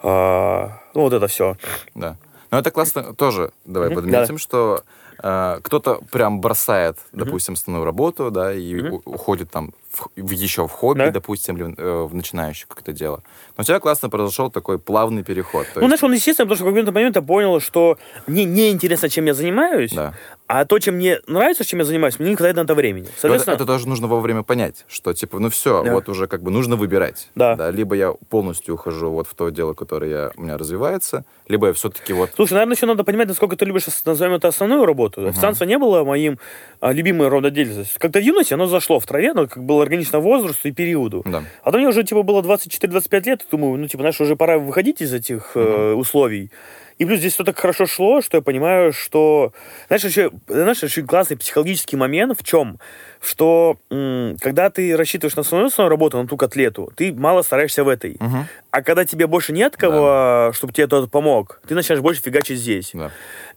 а, ну, вот это все. Да. Но это классно. Тоже, давай Мгм, подметим, что э, кто-то прям бросает, допустим, основную работу, да, и у- уходит там в, в- еще в хобби, Да. допустим, или э, в начинающее какое-то дело. Но у тебя классно произошел такой плавный переход. Ну, есть- знаешь, он естественно, потому что в какой-то момент я понял, что мне не интересно, чем я занимаюсь, Да. а то, чем мне нравится, чем я занимаюсь, мне не хватает на это времени. Но это, Соответственно, это тоже нужно вовремя понять, что типа, ну все, Да. вот уже как бы нужно выбирать. Да. Либо я полностью ухожу вот в то дело, которое я, у меня развивается, либо я все-таки вот... Слушай, наверное, еще надо понимать, насколько ты любишь, назовем это, основную работу. Официанство не было моим а, любимым родом деятельности. Как-то в юности оно зашло в траве, но как было органично возрасту и периоду. Да. А то мне уже, типа, было 24-25 лет, и думаю, ну, типа, знаешь, уже пора выходить из этих э, условий. И плюс здесь все так хорошо шло, что я понимаю, что... Знаешь, еще, знаешь, еще классный психологический момент в чем? Что м, когда ты рассчитываешь на свою основную работу, на ту котлету, ты мало стараешься в этой. А когда тебе больше нет кого, чтобы тебе кто-то помог, ты начинаешь больше фигачить здесь. Да.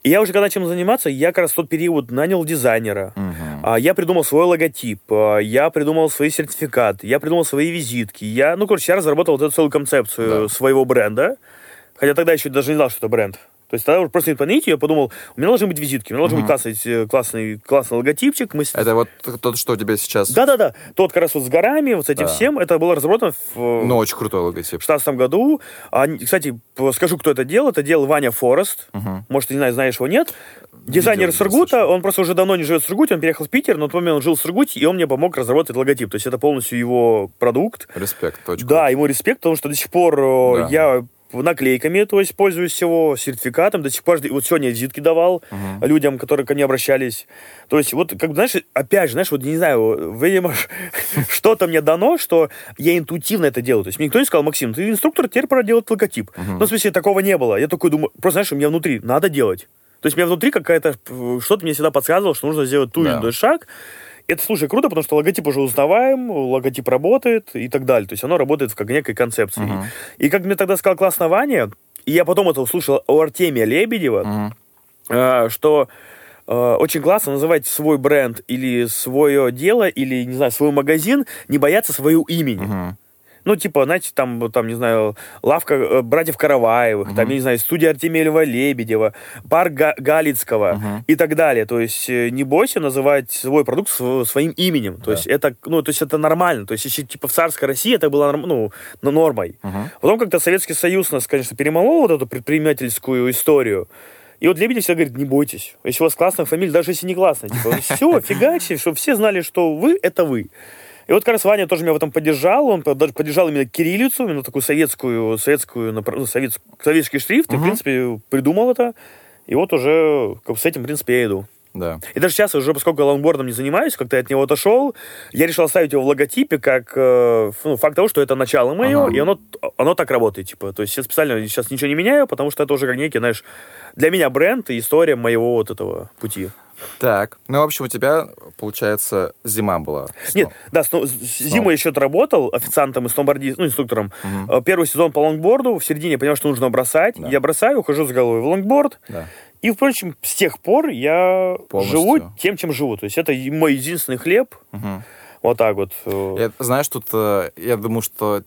И я уже когда чем заниматься, я как раз в тот период нанял дизайнера. А, Я придумал свой логотип, а, я придумал свои сертификаты, я придумал свои визитки. Я, ну, короче, я разработал вот эту целую концепцию Да. своего бренда. Хотя тогда еще даже не знал, что это бренд. То есть тогда уже просто по наитию я подумал, у меня должны быть визитки, у меня должен быть классный, э, классный, классный логотипчик. Мы Это вот тот, что у тебя сейчас... Да-да-да, тот как раз вот с горами, вот с этим Да. всем, это было разработано в, э, Ну, очень крутой логотип. в 2016 году. А, кстати, скажу, кто это делал. Это делал Ваня Форест. Может, ты не знаю, знаешь его, нет. Дизайнер Сургута, он просто уже давно не живет в Сургуте, он переехал в Питер, но в тот момент он жил в Сургуте, и он мне помог разработать логотип. То есть это полностью его продукт. Респект, очень Да, ему респект, потому что до сих пор э, Да. я наклейками, то есть пользуюсь всего, сертификатом, до сих пор, вот сегодня визитки давал людям, которые ко мне обращались. То есть вот, как бы, знаешь, опять же, знаешь, вот, не знаю, видимо, что-то мне дано, что я интуитивно это делаю. То есть мне никто не сказал, Максим, ты инструктор, теперь пора делать логотип. Ну, в смысле, такого не было. Я такой думаю, просто, знаешь, у меня внутри, надо делать. То есть у меня внутри какая-то, э, что-то мне всегда подсказывало, что нужно сделать ту или Да. иной шаг. Это, слушай, круто, потому что логотип уже узнаваем, логотип работает и так далее. То есть оно работает как некой концепции. И как мне тогда сказал классно Ваня, и я потом это услышал у Артемия Лебедева, э, что э, очень классно называть свой бренд или свое дело, или, не знаю, свой магазин, не бояться своего имени. Ну, типа, знаете, там, там, не знаю, лавка э, братьев Караваевых, там, я не знаю, студия Артемия Льва Лебедева, парк Га- Галицкого и так далее. То есть э, не бойся называть свой продукт св- своим именем. То есть это, ну, то есть это нормально. То есть еще, типа, в царской России это было, ну, нормой. Потом как-то Советский Союз нас, конечно, перемолол вот эту предпринимательскую историю. И вот Лебедев всегда говорит, не бойтесь. Если у вас классная фамилия, даже если не классная, типа, все, фигачи, чтобы все знали, что вы — это вы. И вот как раз Ваня тоже меня в этом поддержал. Он даже поддержал именно кириллицу, именно такую советскую, советскую, ну, совет- советский шрифт. И, в принципе, придумал это. И вот уже как с этим, в принципе, я иду. Да. И даже сейчас, уже поскольку лонгбордом не занимаюсь, как-то я от него отошел, я решил оставить его в логотипе как э, ну, факт того, что это начало мое, Ага. и оно, оно так работает. Типа. То есть я специально сейчас ничего не меняю, потому что это уже как некий, знаешь, для меня бренд и история моего вот этого пути. Так, ну, в общем, у тебя, получается, зима была. Нет, да, сно- зиму я еще отработал официантом и сноубордистом, ну, инструктором. Э, Первый сезон по лонгборду, в середине я понял, что нужно бросать. Да. Я бросаю, ухожу с головой в лонгборд. Да. И, впрочем, с тех пор я Полностью. живу тем, чем живу. То есть это мой единственный хлеб. Вот так вот. э. Я- знаешь, тут э, я думаю, что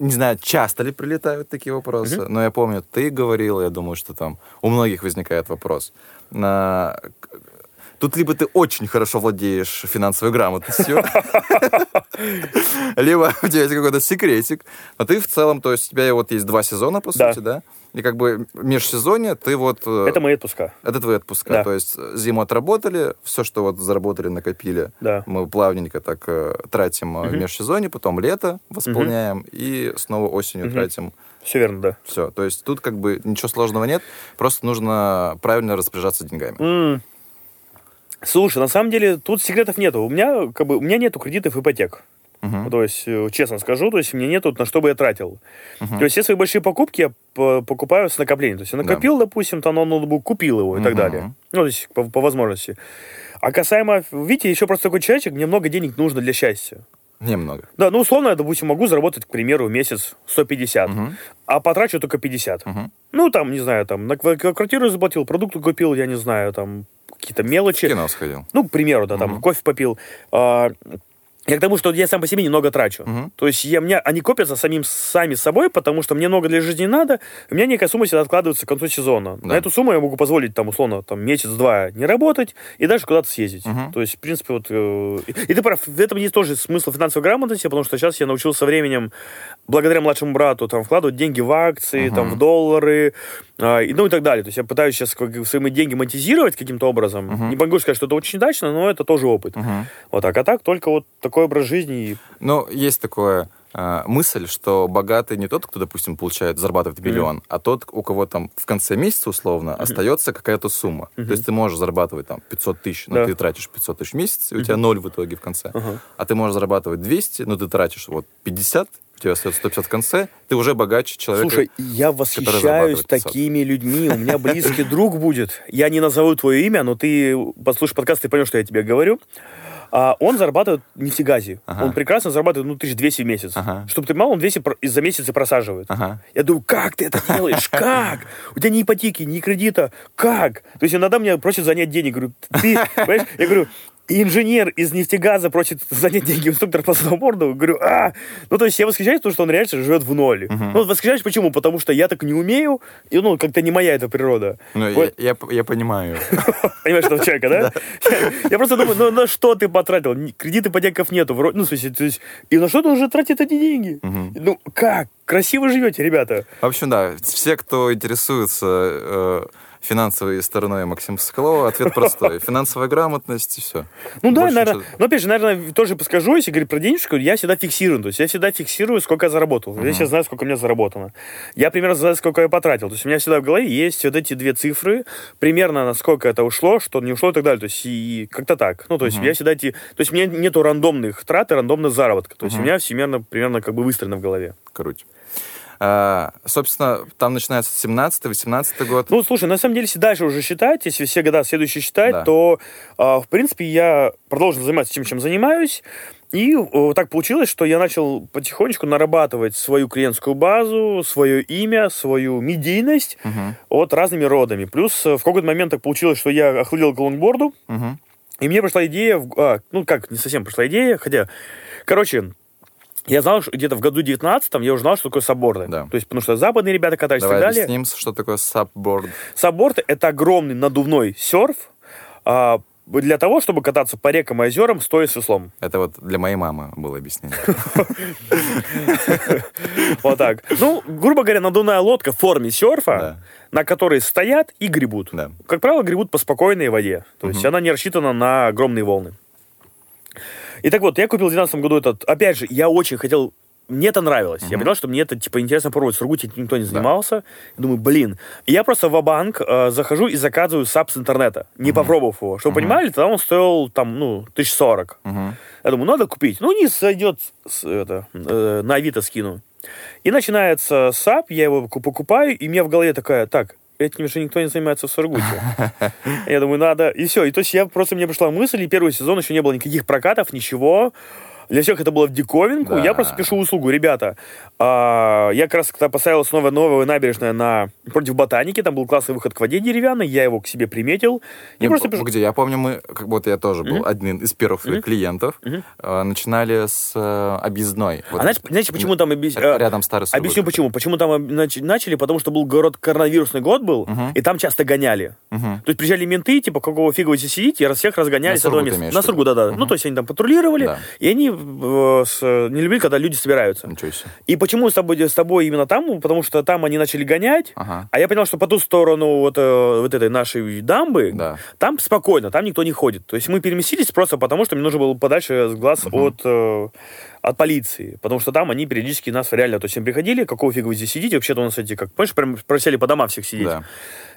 не знаю, часто ли прилетают такие вопросы, но я помню, ты говорил, я думаю, что там у многих возникает вопрос. На... Тут либо ты очень хорошо владеешь финансовой грамотностью, либо у тебя есть какой-то секретик. Но ты в целом, то есть у тебя вот есть два сезона, по сути, да? И как бы межсезонье ты вот... э, Это мои отпуска. Это твои отпуска. Да. То есть э, зиму отработали, все, что вот заработали, накопили, Да. мы плавненько так э, тратим э, в межсезонье, потом лето восполняем и снова осенью тратим. Все верно, да. Все. То есть тут как бы ничего сложного нет, просто нужно правильно распоряжаться деньгами. М. Слушай, на самом деле тут секретов нету. У меня как бы у меня нету кредитов ипотек. То есть, э, честно скажу, то есть мне нету на что бы я тратил. То есть все свои большие покупки я покупаю с накоплением. То есть я накопил, допустим, там ноутбук, купил его и так Мгм. далее. Ну, то есть по, по возможности. А касаемо, видите, еще просто такой человечек, мне много денег нужно для счастья. Немного. Да, ну, условно, я, допустим, могу заработать, к примеру, месяц 150, Мгм. а потрачу только 50. Мгм. Ну, там, не знаю, там, на ква- квартиру заплатил, продукты купил, я не знаю, там, какие-то мелочи. В кино сходил. Ну, к примеру, да, там, Мгм. кофе попил. А, я к тому, что я сам по себе немного трачу. Мгм. То есть я, мне, они копятся самим, сами собой, потому что мне много для жизни не надо. У меня некая сумма всегда откладывается к концу сезона. Да. На эту сумму я могу позволить, там, условно, там, месяц-два не работать и дальше куда-то съездить. Мгм. То есть, в принципе, вот... э, и, ты прав, в этом есть тоже смысл финансовой грамотности, потому что сейчас я научился со временем, благодаря младшему брату, там, вкладывать деньги в акции, там, в доллары, а, и, ну, и так далее. То есть я пытаюсь сейчас как, свои деньги монетизировать каким-то образом. Не могу сказать, что это очень удачно, но это тоже опыт. Мгм. Вот так. А так только вот такой образ жизни. и- Ну, есть такое а, мысль, что богатый не тот, кто, допустим, получает, зарабатывает миллион, а тот, у кого там в конце месяца, условно, остается какая-то сумма. То есть ты можешь зарабатывать там 500 тысяч, но Да. ты тратишь 500 тысяч в месяц, и у тебя ноль в итоге в конце. Ага. А ты можешь зарабатывать 200, но ты тратишь вот 50, у тебя остается 150 в конце, ты уже богаче человека. Слушай, я восхищаюсь зарабатывает 500. такими людьми. У меня близкий друг будет. Я не назову твое имя, но ты послушай подкаст, ты поймешь, что я тебе говорю. А он зарабатывает в нефтегазе. Ага. Он прекрасно зарабатывает, ну, 1200 в месяц. Ага. Чтобы ты понимал, он 200 про- за месяц и просаживает. Ага. Я думаю, как ты это делаешь? Как? У тебя ни ипотеки, ни кредита. Как? То есть иногда меня просят занять денег. Говорю, ты, понимаешь? Я говорю, инженер из нефтегаза просит занять деньги у инструктора по сноуборду. Говорю, а! Ну, то есть я восхищаюсь, потому что он реально живет в ноль. Ну, восхищаюсь почему? Потому что я так не умею, и, ну, как-то не моя эта природа. Ну, я, Вот. я, я понимаю. Понимаешь, этого человека, да? Я просто думаю, ну на что ты потратил? Кредит ипотеков нету. Ну, в смысле, то есть, и на что ты уже тратит эти деньги? Ну, как? Красиво живете, ребята. В общем, да, все, кто интересуется э, финансовой стороной Максима Соколова, ответ простой. Финансовая грамотность и все. Ну да, Больше наверное. ничего. Но опять же, наверное, тоже подскажу, если говорить про денежку, я всегда фиксирую. То есть я всегда фиксирую, сколько я заработал. Я всегда знаю, сколько у меня заработано. Я примерно знаю, сколько я потратил. То есть у меня всегда в голове есть вот эти две цифры, примерно на сколько это ушло, что не ушло и так далее. То есть и как-то так. Ну, то есть я всегда эти... То есть у меня нету рандомных трат и рандомных заработка. То есть у меня всемерно примерно как бы выстроено в голове. Круть. А, собственно, там начинается 17-18 год. Ну, слушай, на самом деле, если дальше уже считать, если все года следующие считать, Да. то, а, в принципе, я продолжил заниматься тем, чем занимаюсь. И э, так получилось, что я начал потихонечку нарабатывать свою клиентскую базу, свое имя, свою медийность Мгм. вот разными родами. Плюс э, в какой-то момент так получилось, что я охладил к лонгборду, Мгм. и мне пришла идея, а, ну как, не совсем пришла идея, хотя, короче, я знал, что где-то в году 19 я уже знал, что такое сабборды. Да. То есть, потому что западные ребята катались и Давай так далее. объясним, что такое сабборд. Сабборд это огромный надувной серф а, для того, чтобы кататься по рекам и озерам, стоя с веслом. Это вот для моей мамы было объяснение. Вот так. Ну, грубо говоря, надувная лодка в форме серфа, на которой стоят и гребут. Как правило, гребут по спокойной воде. То есть она не рассчитана на огромные волны. И так вот, я купил в 2012 году этот... Опять же, я очень хотел... Мне это нравилось. Я понял, что мне это, типа, интересно попробовать. В Сургуте никто не занимался. Я думаю, блин. И я просто в банк захожу и заказываю сап с интернета, не попробовав его. Чтобы вы понимали, тогда он стоил, там, ну, 1040. Мгм. Я думаю, надо купить. Ну, не сойдет с- это, э, на Авито скину. И начинается САП, я его ку- покупаю, и у меня в голове такая, так, этим же никто не занимается в Сургуте. Я думаю, надо... И все. И то есть я просто, мне пришла мысль, и первый сезон еще не было никаких прокатов, ничего. Для всех это было в диковинку. Да. Я просто пишу услугу. Ребята, а, я как раз когда поставил снова новая набережная на против ботаники, там был классный выход к воде деревянный, я его к себе приметил. Не, просто п- пишу... Где? Я помню, мы, как будто я тоже был один из первых своих клиентов, э, начинали с э, объездной. Вот А знаете, знаете, почему там... объяс- э, Рядом старый Сургут. Объясню почему. Почему там начали? Потому что был город коронавирусный год был, и там часто гоняли. Мгм. То есть приезжали менты, типа, какого фига вы здесь сидите, и раз всех разгоняли На с Сургут места. На? Сургут, да, да. Ну, то есть они там патрулировали, Да. и они э, не любили, когда люди собираются. Ничего себе. И почему с тобой, с тобой именно там? Потому что там они начали гонять, Ага. а я понял, что по ту сторону вот, э, вот этой нашей дамбы, Да. там спокойно, там никто не ходит. То есть мы переместились просто потому, что мне нужно было подальше с глаз от, э, от полиции. Потому что там они периодически нас реально, то есть им приходили, какого фига вы здесь сидите, вообще-то у нас эти, как, помнишь, прям просили по домам всех сидеть. Да.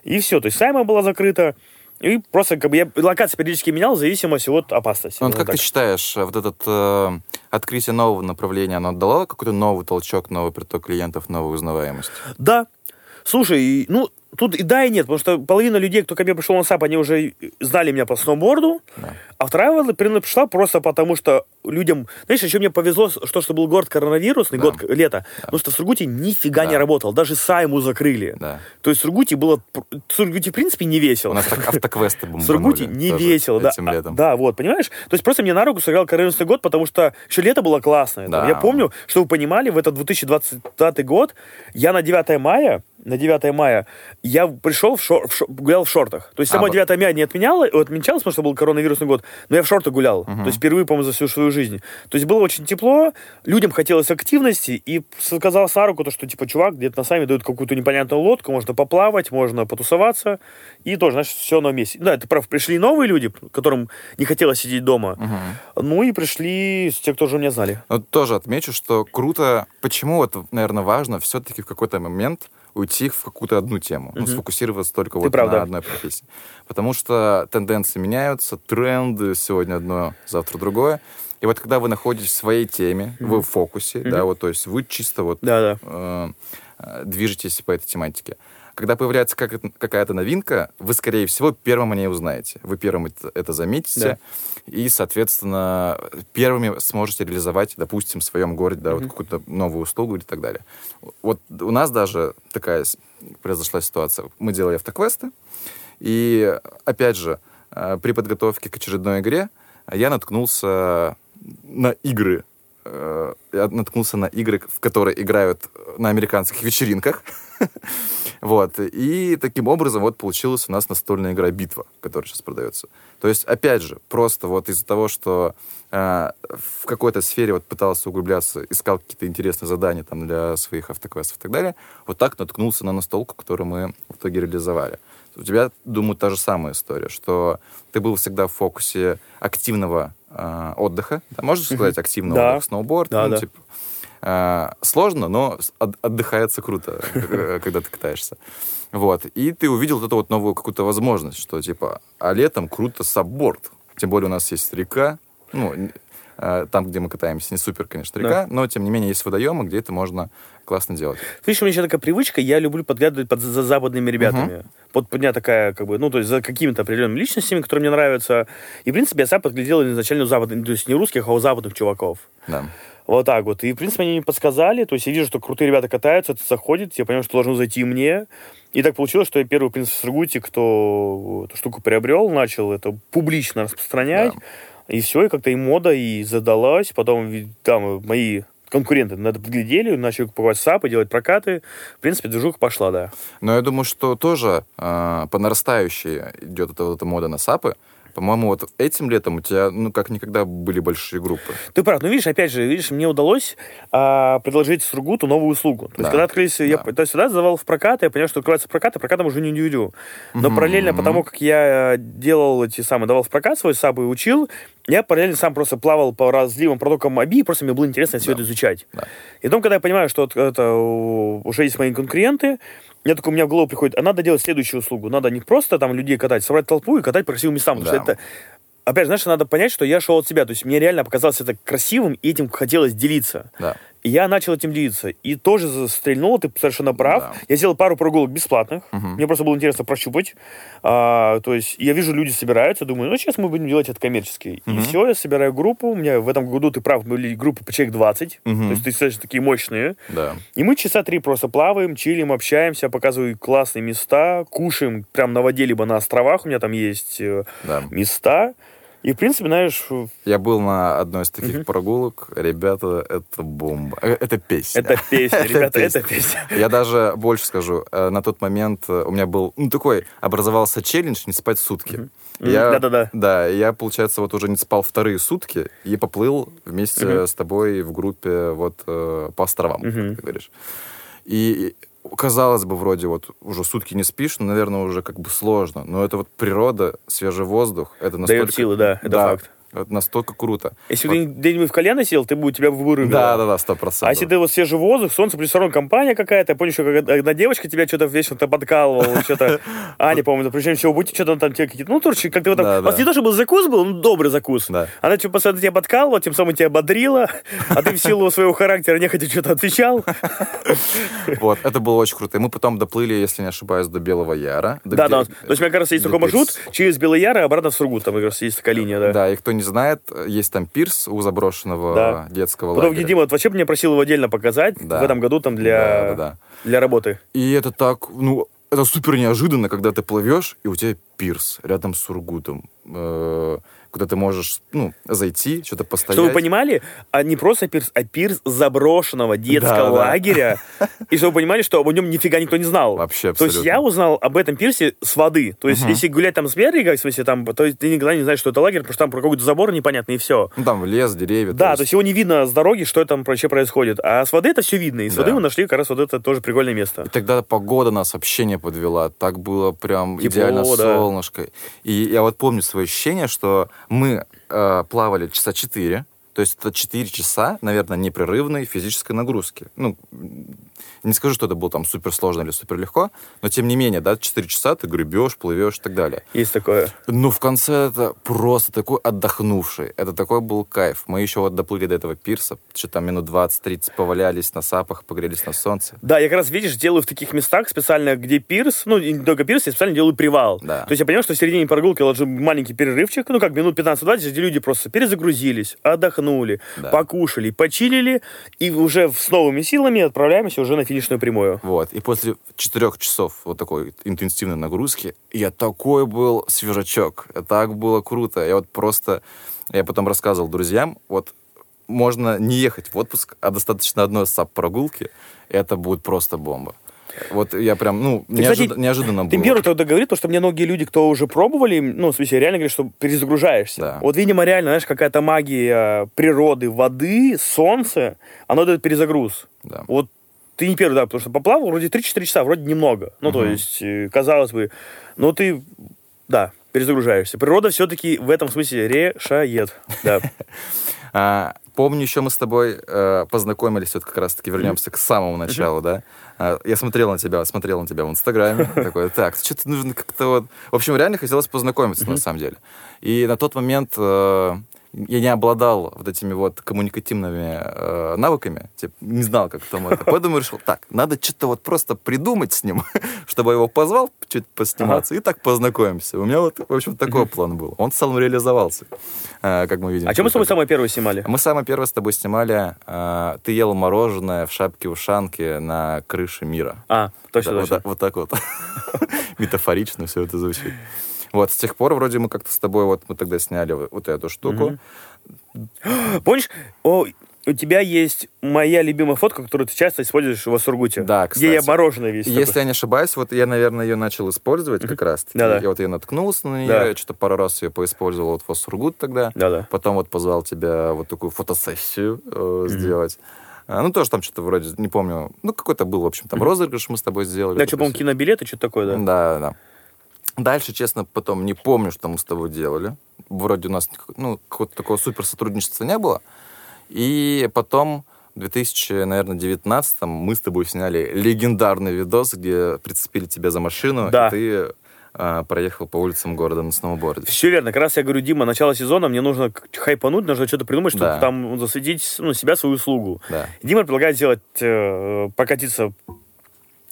И все, то есть Сайма была закрыта. И просто как бы я локации периодически менял в зависимости от опасности. Ну, вот наверное как ты так. считаешь, э, вот этот э, открытие нового направления, оно дало какой-то новый толчок, новый приток клиентов, новую узнаваемость? Да. Слушай, ну, тут и да, и нет, потому что половина людей, кто ко мне пришел на САП, они уже знали меня по сноуборду, Да. а вторая примерно пришла просто потому, что людям... Знаешь, еще мне повезло, что, что был год коронавирусный, Да. год лето, потому что в Сургуте нифига не Да. работал, даже Сайму закрыли. Да. То есть в Сургуте было... В Сургуте, в принципе, не весело. У нас так автоквесты В бомбанули Сургуте не весело, да. этим летом. Да, вот, понимаешь? То есть просто мне на руку сыграл коронавирусный год, потому что еще лето было классное. Да. Я помню, что вы понимали, в этот 2020 год я на 9 мая, на 9 мая, я пришел, в шор- в шо- гулял в шортах. То есть А, само вот. 9 мая не отменяло, отмечалось, потому что был коронавирусный год, но я в шортах гулял. То есть впервые, по-моему, за всю свою жизнь. То есть было очень тепло, людям хотелось активности, и сказал на руку то, что, типа, чувак, где-то на сами дают какую-то непонятную лодку, можно поплавать, можно потусоваться, и тоже, знаешь, все на месте. Да, ты прав, пришли новые люди, которым не хотелось сидеть дома, ну и пришли те, кто уже меня знали. Но тоже отмечу, что круто, почему вот, наверное, важно все-таки в какой-то момент уйти в какую-то одну тему, ну, сфокусироваться только вот прав, на одной профессии. Потому что тенденции меняются, тренды сегодня одно, завтра другое. И вот когда вы находитесь в своей теме, вы в фокусе, да, вот, то есть вы чисто вот э, э, движетесь по этой тематике. Когда появляется как- какая-то новинка, вы, скорее всего, первым о ней узнаете. Вы первым это, это заметите. И, соответственно, первыми сможете реализовать, допустим, в своем городе да, вот какую-то новую услугу или так далее. Вот у нас даже такая произошла ситуация. Мы делали автоквесты, и, опять же, э, при подготовке к очередной игре я наткнулся на игры. э, Я наткнулся на игры, в которые играют на американских вечеринках. Вот. И таким образом вот получилась у нас настольная игра «Битва», которая сейчас продается. То есть, опять же, просто вот из-за того, что э, в какой-то сфере вот пытался углубляться, искал какие-то интересные задания там для своих автоквестов и так далее, вот так наткнулся на настолку, которую мы в итоге реализовали. У тебя, думаю, та же самая история, что ты был всегда в фокусе активного э, отдыха. Да, можешь сказать активного Да. отдыха, сноуборд? Да, ну, да. типа, сложно, но отдыхается круто, э, когда ты катаешься. Вот. И ты увидел вот эту вот новую какую-то возможность, что типа, а летом круто сабборд. Тем более у нас есть река, ну, э, там, где мы катаемся, не супер, конечно, река, но, тем не менее, есть водоемы, где это можно классно делать. Видишь, у меня еще такая привычка, я люблю подглядывать под- за западными ребятами. Вот у меня такая, как бы, ну, то есть за какими-то определенными личностями, которые мне нравятся. И, в принципе, я сам подглядел изначально у западных, то есть не русских, а у западных чуваков. Да. Вот так вот. И, в принципе, они мне подсказали. То есть я вижу, что крутые ребята катаются, это заходит. Я понимаю, что должно зайти мне. И так получилось, что я первый, в принципе, в Сургуте, кто эту штуку приобрел, начал это публично распространять. Да. И все, и как-то и мода, и задалась. Потом там мои конкуренты на это подглядели, начали покупать САПы, делать прокаты. В принципе, движуха пошла, да. Но я думаю, что тоже э, по нарастающей идет эта, вот эта мода на сапы. По-моему, вот этим летом у тебя, ну, как никогда были большие группы. Ты прав. Ну, видишь, опять же, видишь, мне удалось а, предложить Сургуту новую услугу. То есть, Да. когда открылись, я Да. то есть, всегда сдавал в прокат, я понял, что открывается прокат, и прокатом уже не удивлю. Но параллельно потому, как я делал эти самые, давал в прокат свой саб и учил, я параллельно сам просто плавал по разливам продуктам Моби, и просто мне было интересно все это изучать. Да. И потом, когда я понимаю, что это уже есть мои конкуренты, мне такой, у меня в голову приходит, а надо делать следующую услугу. Надо не просто там людей катать, собрать толпу и катать по красивым местам. Потому Да. что это опять же, знаешь, надо понять, что я шел от себя. То есть мне реально показалось это красивым, и этим хотелось делиться. Да. Я начал этим делиться. И тоже застрельнул, ты совершенно прав. Да. Я сделал пару прогулок бесплатных. Мне просто было интересно прощупать. А, то есть я вижу, люди собираются, думаю, ну сейчас мы будем делать это коммерчески. И все, я собираю группу. У меня в этом году, ты прав, были группы по человек 20. То есть, достаточно такие мощные. Да. И мы часа три просто плаваем, чилим, общаемся, показываю классные места, кушаем прям на воде, либо на островах. У меня там есть э, Да. места. И, в принципе, знаешь, Я был на одной из таких прогулок. Ребята, это бомба. Э, Это песня. это песня, ребята, это песня. Я даже больше скажу. э, На тот момент э, у меня был, ну, такой, образовался челлендж не спать сутки. Да-да-да. Да, я, получается, вот уже не спал вторые сутки и поплыл вместе с тобой в группе вот по островам, как ты говоришь. И казалось бы, вроде вот уже сутки не спишь, но, наверное, уже как бы сложно. Но это вот природа, свежий воздух, это настолько... силы, да, это факт. Это настолько круто. Если Вот- ты где-нибудь в кальяно сел, ты бы у тебя вырубило. Да, да, да, сто процентов. А если ты вот свежий воздух, солнце, плюс равно компания какая-то, я помню, что когда одна девочка тебя что-то вечно-то подкалывала, что-то, Аня, помню, причем всего будете что-то там тебе какие-то, ну, короче, как-то вот Да, там, у вас не то, чтобы закус был, ну, добрый закус. Да. Она типа постоянно тебя подкалывала, тем самым тебя бодрила, а ты в силу своего характера нехотя что-то отвечал. Вот, это было очень круто. И мы потом доплыли, если не ошибаюсь, до Белого Яра. Да, да, то есть у меня, кажется, есть такой маршрут через Белый Яр и обратно в Сургут, там, кажется, есть такая линия, да. Да, и кто не знает, есть там пирс у заброшенного Да. детского Потом лагеря. Дима вот вообще меня просил его отдельно показать Да. в этом году там Да, для, да, да. для работы. И это так, ну, это супер неожиданно, когда ты плывешь, и у тебя пирс рядом с Сургутом, э, куда ты можешь, ну, зайти, что-то постоять. Чтобы вы понимали, а не просто пирс, а пирс заброшенного детского Да, да. лагеря. И чтобы вы понимали, что об нем нифига никто не знал. Вообще То есть абсолютно. я узнал об этом пирсе с воды. То есть если гулять там с берега, в смысле, там, то есть ты никогда не знаешь, что это лагерь, потому что там про какой-то забор непонятный, и все. Ну, там лес, деревья. Да, то есть его не видно с дороги, что там вообще происходит. А с воды это все видно. И с Да. воды мы нашли как раз вот это тоже прикольное место. И тогда погода нас вообще не подвела. Так было прям Тепло, идеально да. солнышко. И я вот помню свои ощущения, что мы э, плавали часа 4, то есть это 4 часа, наверное, непрерывной физической нагрузки. Ну, не скажу, что это было там супер сложно или супер легко, но тем не менее, да, 4 часа ты гребешь, плывешь и так далее. Есть такое. Ну, в конце это просто такой отдохнувший. Это такой был кайф. Мы еще вот доплыли до этого пирса, что там минут 20-30 повалялись на сапах, погрелись на солнце. Да, я как раз, видишь, делаю в таких местах специально, где пирс, ну, не только пирс, я специально делаю привал. Да. То есть я понимаю, что в середине прогулки ложу маленький перерывчик, ну, как минут 15-20, где люди просто перезагрузились, отдохнули, Да. покушали, почилили, и уже с новыми силами отправляемся уже на финишную прямую. Вот. И после четырех часов вот такой интенсивной нагрузки я такой был свежачок. Так было круто. Я вот просто... Я потом рассказывал друзьям, вот можно не ехать в отпуск, а достаточно одной сап-прогулки, это будет просто бомба. Вот я прям, ну, Ты, кстати, неожи- неожиданно Ты было. первый тогда говорит, потому что мне многие люди, кто уже пробовали, ну, в смысле, реально говорят, что перезагружаешься. Да. Вот, видимо, реально, знаешь, какая-то магия природы, воды, солнца, оно дает перезагруз. Да. Вот ты не первый, да, потому что поплавал вроде 3-4 часа, вроде немного. Ну, то есть, э, казалось бы, но ты, да, перезагружаешься. Природа все-таки в этом смысле решает. Да. А, помню, еще мы с тобой э, познакомились, вот как раз-таки вернемся к самому началу, да? А, я смотрел на тебя, смотрел на тебя в Инстаграме, такой, так, что-то нужно как-то вот... В общем, реально хотелось познакомиться, на самом деле. И на тот момент э, я не обладал вот этими вот коммуникативными э, навыками, типа, не знал, как там это. Поэтому решил, так, надо что-то вот просто придумать с ним, чтобы я его позвал, чуть посниматься, и так познакомимся. У меня вот, в общем, такой план был. Он в целом реализовался, э, как мы видим. А чем мы с тобой самое первое снимали? мы самое первое с тобой снимали. э, ты ел мороженое в шапке-ушанке на крыше мира. А, точно, Да, вот, точно. так- вот так вот. Метафорично все это звучит. Вот, с тех пор вроде мы как-то с тобой, вот мы тогда сняли вот, эту штуку. Помнишь, о, у тебя есть моя любимая фотка, которую ты часто используешь в Сургуте. Да, Где я кстати. мороженое весь. И такой. Если я не ошибаюсь, вот я, наверное, ее начал использовать как раз. Да-да. Я вот я наткнулся на нее, Да. я что-то пару раз ее поиспользовал вот в Сургут тогда. Да-да. Потом вот позвал тебя вот такую фотосессию э, сделать. А, Ну, тоже там что-то вроде, не помню, ну, какой-то был, в общем, там розыгрыш мы с тобой сделали. Да, что, по-моему, кинобилеты, что-то такое, да? Да, да. Дальше, честно, потом не помню, что мы с тобой делали. Вроде у нас ну, какого-то такого супер сотрудничества не было. И потом в 2019 мы с тобой сняли легендарный видос, где прицепили тебя за машину, Да. и ты а, проехал по улицам города на сноуборде. Все верно. Как раз я говорю, Дима, начало сезона, мне нужно хайпануть, нужно что-то придумать, чтобы Да. там засветить ну, себя, свою услугу. Да. Дима предлагает сделать, э, прокатиться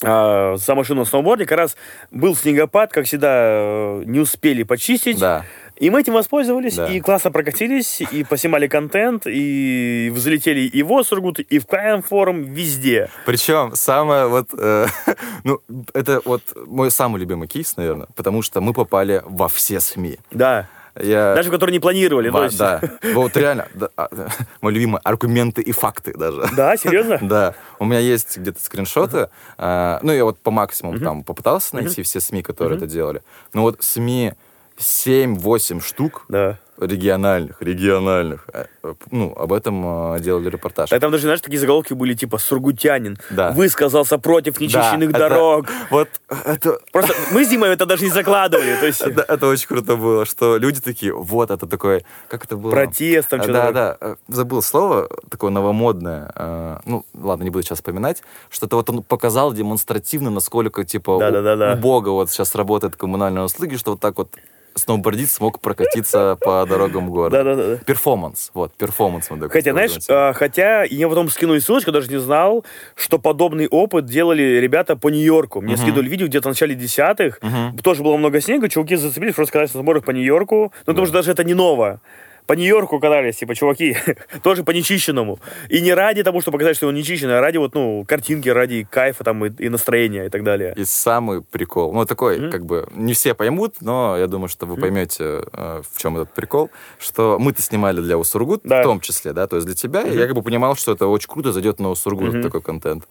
э, за машину на сноуборде. Как раз был снегопад, как всегда, э, не успели почистить. Да. И мы этим воспользовались, Да. и классно прокатились, и поснимали контент, и взлетели и в Осургут, и в Крайм форум, везде. Причем самое вот, э, ну, это вот мой самый любимый кейс, наверное, потому что мы попали во все СМИ. Да. Я... Даже которые не планировали. Ва- то есть- Да, вот реально, да, а, мой любимый, аргументы и факты даже. Да, серьезно? Да, у меня есть где-то скриншоты. а, ну, я вот по максимуму там попытался найти все СМИ, которые это делали. Но вот СМИ 7-8 штук Да. Региональных, региональных, э, э, ну, об этом э, делали репортаж. Так там даже, знаешь, такие заголовки были, типа, «Сургутянин Да. высказался против нечищенных это- дорог». Вот это, Просто мы с Димой это даже не закладывали. То есть это, это очень круто было, что люди такие, вот это такое, как это было? протест, там А, что-то. Да, да, э, забыл слово, такое новомодное. э, Ну, ладно, не буду сейчас вспоминать. Что-то вот он показал демонстративно, насколько, типа, Да-да-да-да. убого вот сейчас работает коммунальные услуги, что вот так вот сноубордист смог прокатиться по дорогам города. Да-да-да. Перформанс, вот, перформанс Хотя, знаешь, а, хотя я потом скинули ссылочку, даже не знал, что подобный опыт делали ребята по Нью-Йорку. Мне скидывали видео где-то в начале десятых. Тоже было много снега, чуваки зацепились, просто катались на бордах по Нью-Йорку. Ну, потому что даже это не ново. По Нью-Йорку катались, типа, чуваки, тоже по нечищенному. И не ради того, чтобы показать, что он нечищенный, а ради вот, ну, картинки, ради кайфа там и, и настроения и так далее. И самый прикол, ну такой, как бы, не все поймут, но я думаю, что вы поймете, э, в чем этот прикол, что мы-то снимали для Усургут, Да. в том числе, да, то есть для тебя, и я как бы понимал, что это очень круто зайдет на Усургут такой контент.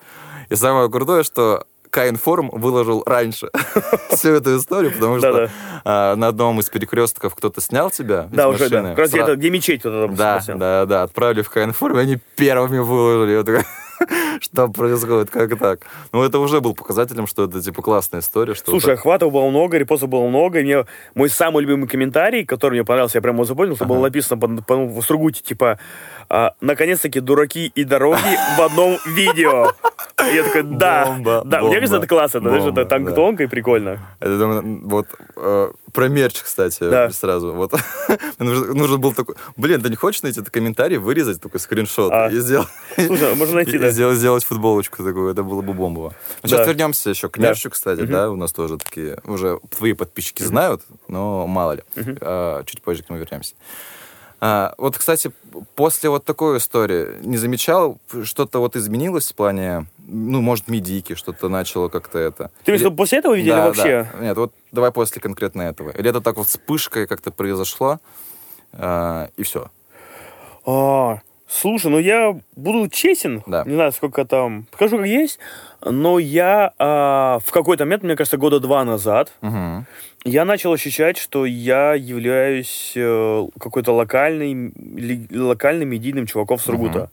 И самое крутое, что Каинформ выложил раньше всю эту историю, потому что а, на одном из перекрестков кто-то снял тебя из Да, уже, да. машины. Как раз Сра- это, где мечеть вот это Да, спросил. да, да, отправили в Каинформ, и они первыми выложили. Я такой, что происходит, как так? Ну, это уже был показателем, что это, типа, классная история. Что Слушай, охватов было много, репостов было много. И мне мой самый любимый комментарий, который мне понравился, я прямо его запомнил, что было написано по, по- в Сургуте, типа, а, наконец-таки дураки и дороги в одном видео. Я такой, да, Бомба, да, мне кажется, бомба, это классно, знаешь, это бомба, так да. тонко и прикольно. Это, думаю, вот э, про мерч, кстати, Да. сразу. Вот нужно, нужен был такой, блин, ты не хочешь найти этот комментарий, вырезать такой скриншот А. и сделать, Слушай, можно найти, и да. сделать, сделать футболочку такую, это было бы бомбово. Ну, сейчас Да. вернемся еще к Да. мерчу, кстати, да, у нас тоже такие, уже твои подписчики знают, но мало ли. А, чуть позже к нему вернемся. А, вот, кстати, после вот такой истории не замечал, что-то вот изменилось в плане, ну, может, медики, что-то начало как-то это? Ты имеешь виду, после этого видели Да, вообще? да. Нет, вот давай после конкретно этого. Или это так вот вспышкой как-то произошло, а, и все. А, слушай, ну я буду честен, Да. не знаю, сколько там, скажу как есть, но я а, в какой-то момент, мне кажется, года два назад, Угу. Я начал ощущать, что я являюсь э, какой-то локальный, локальным медийным чуваком Сургута.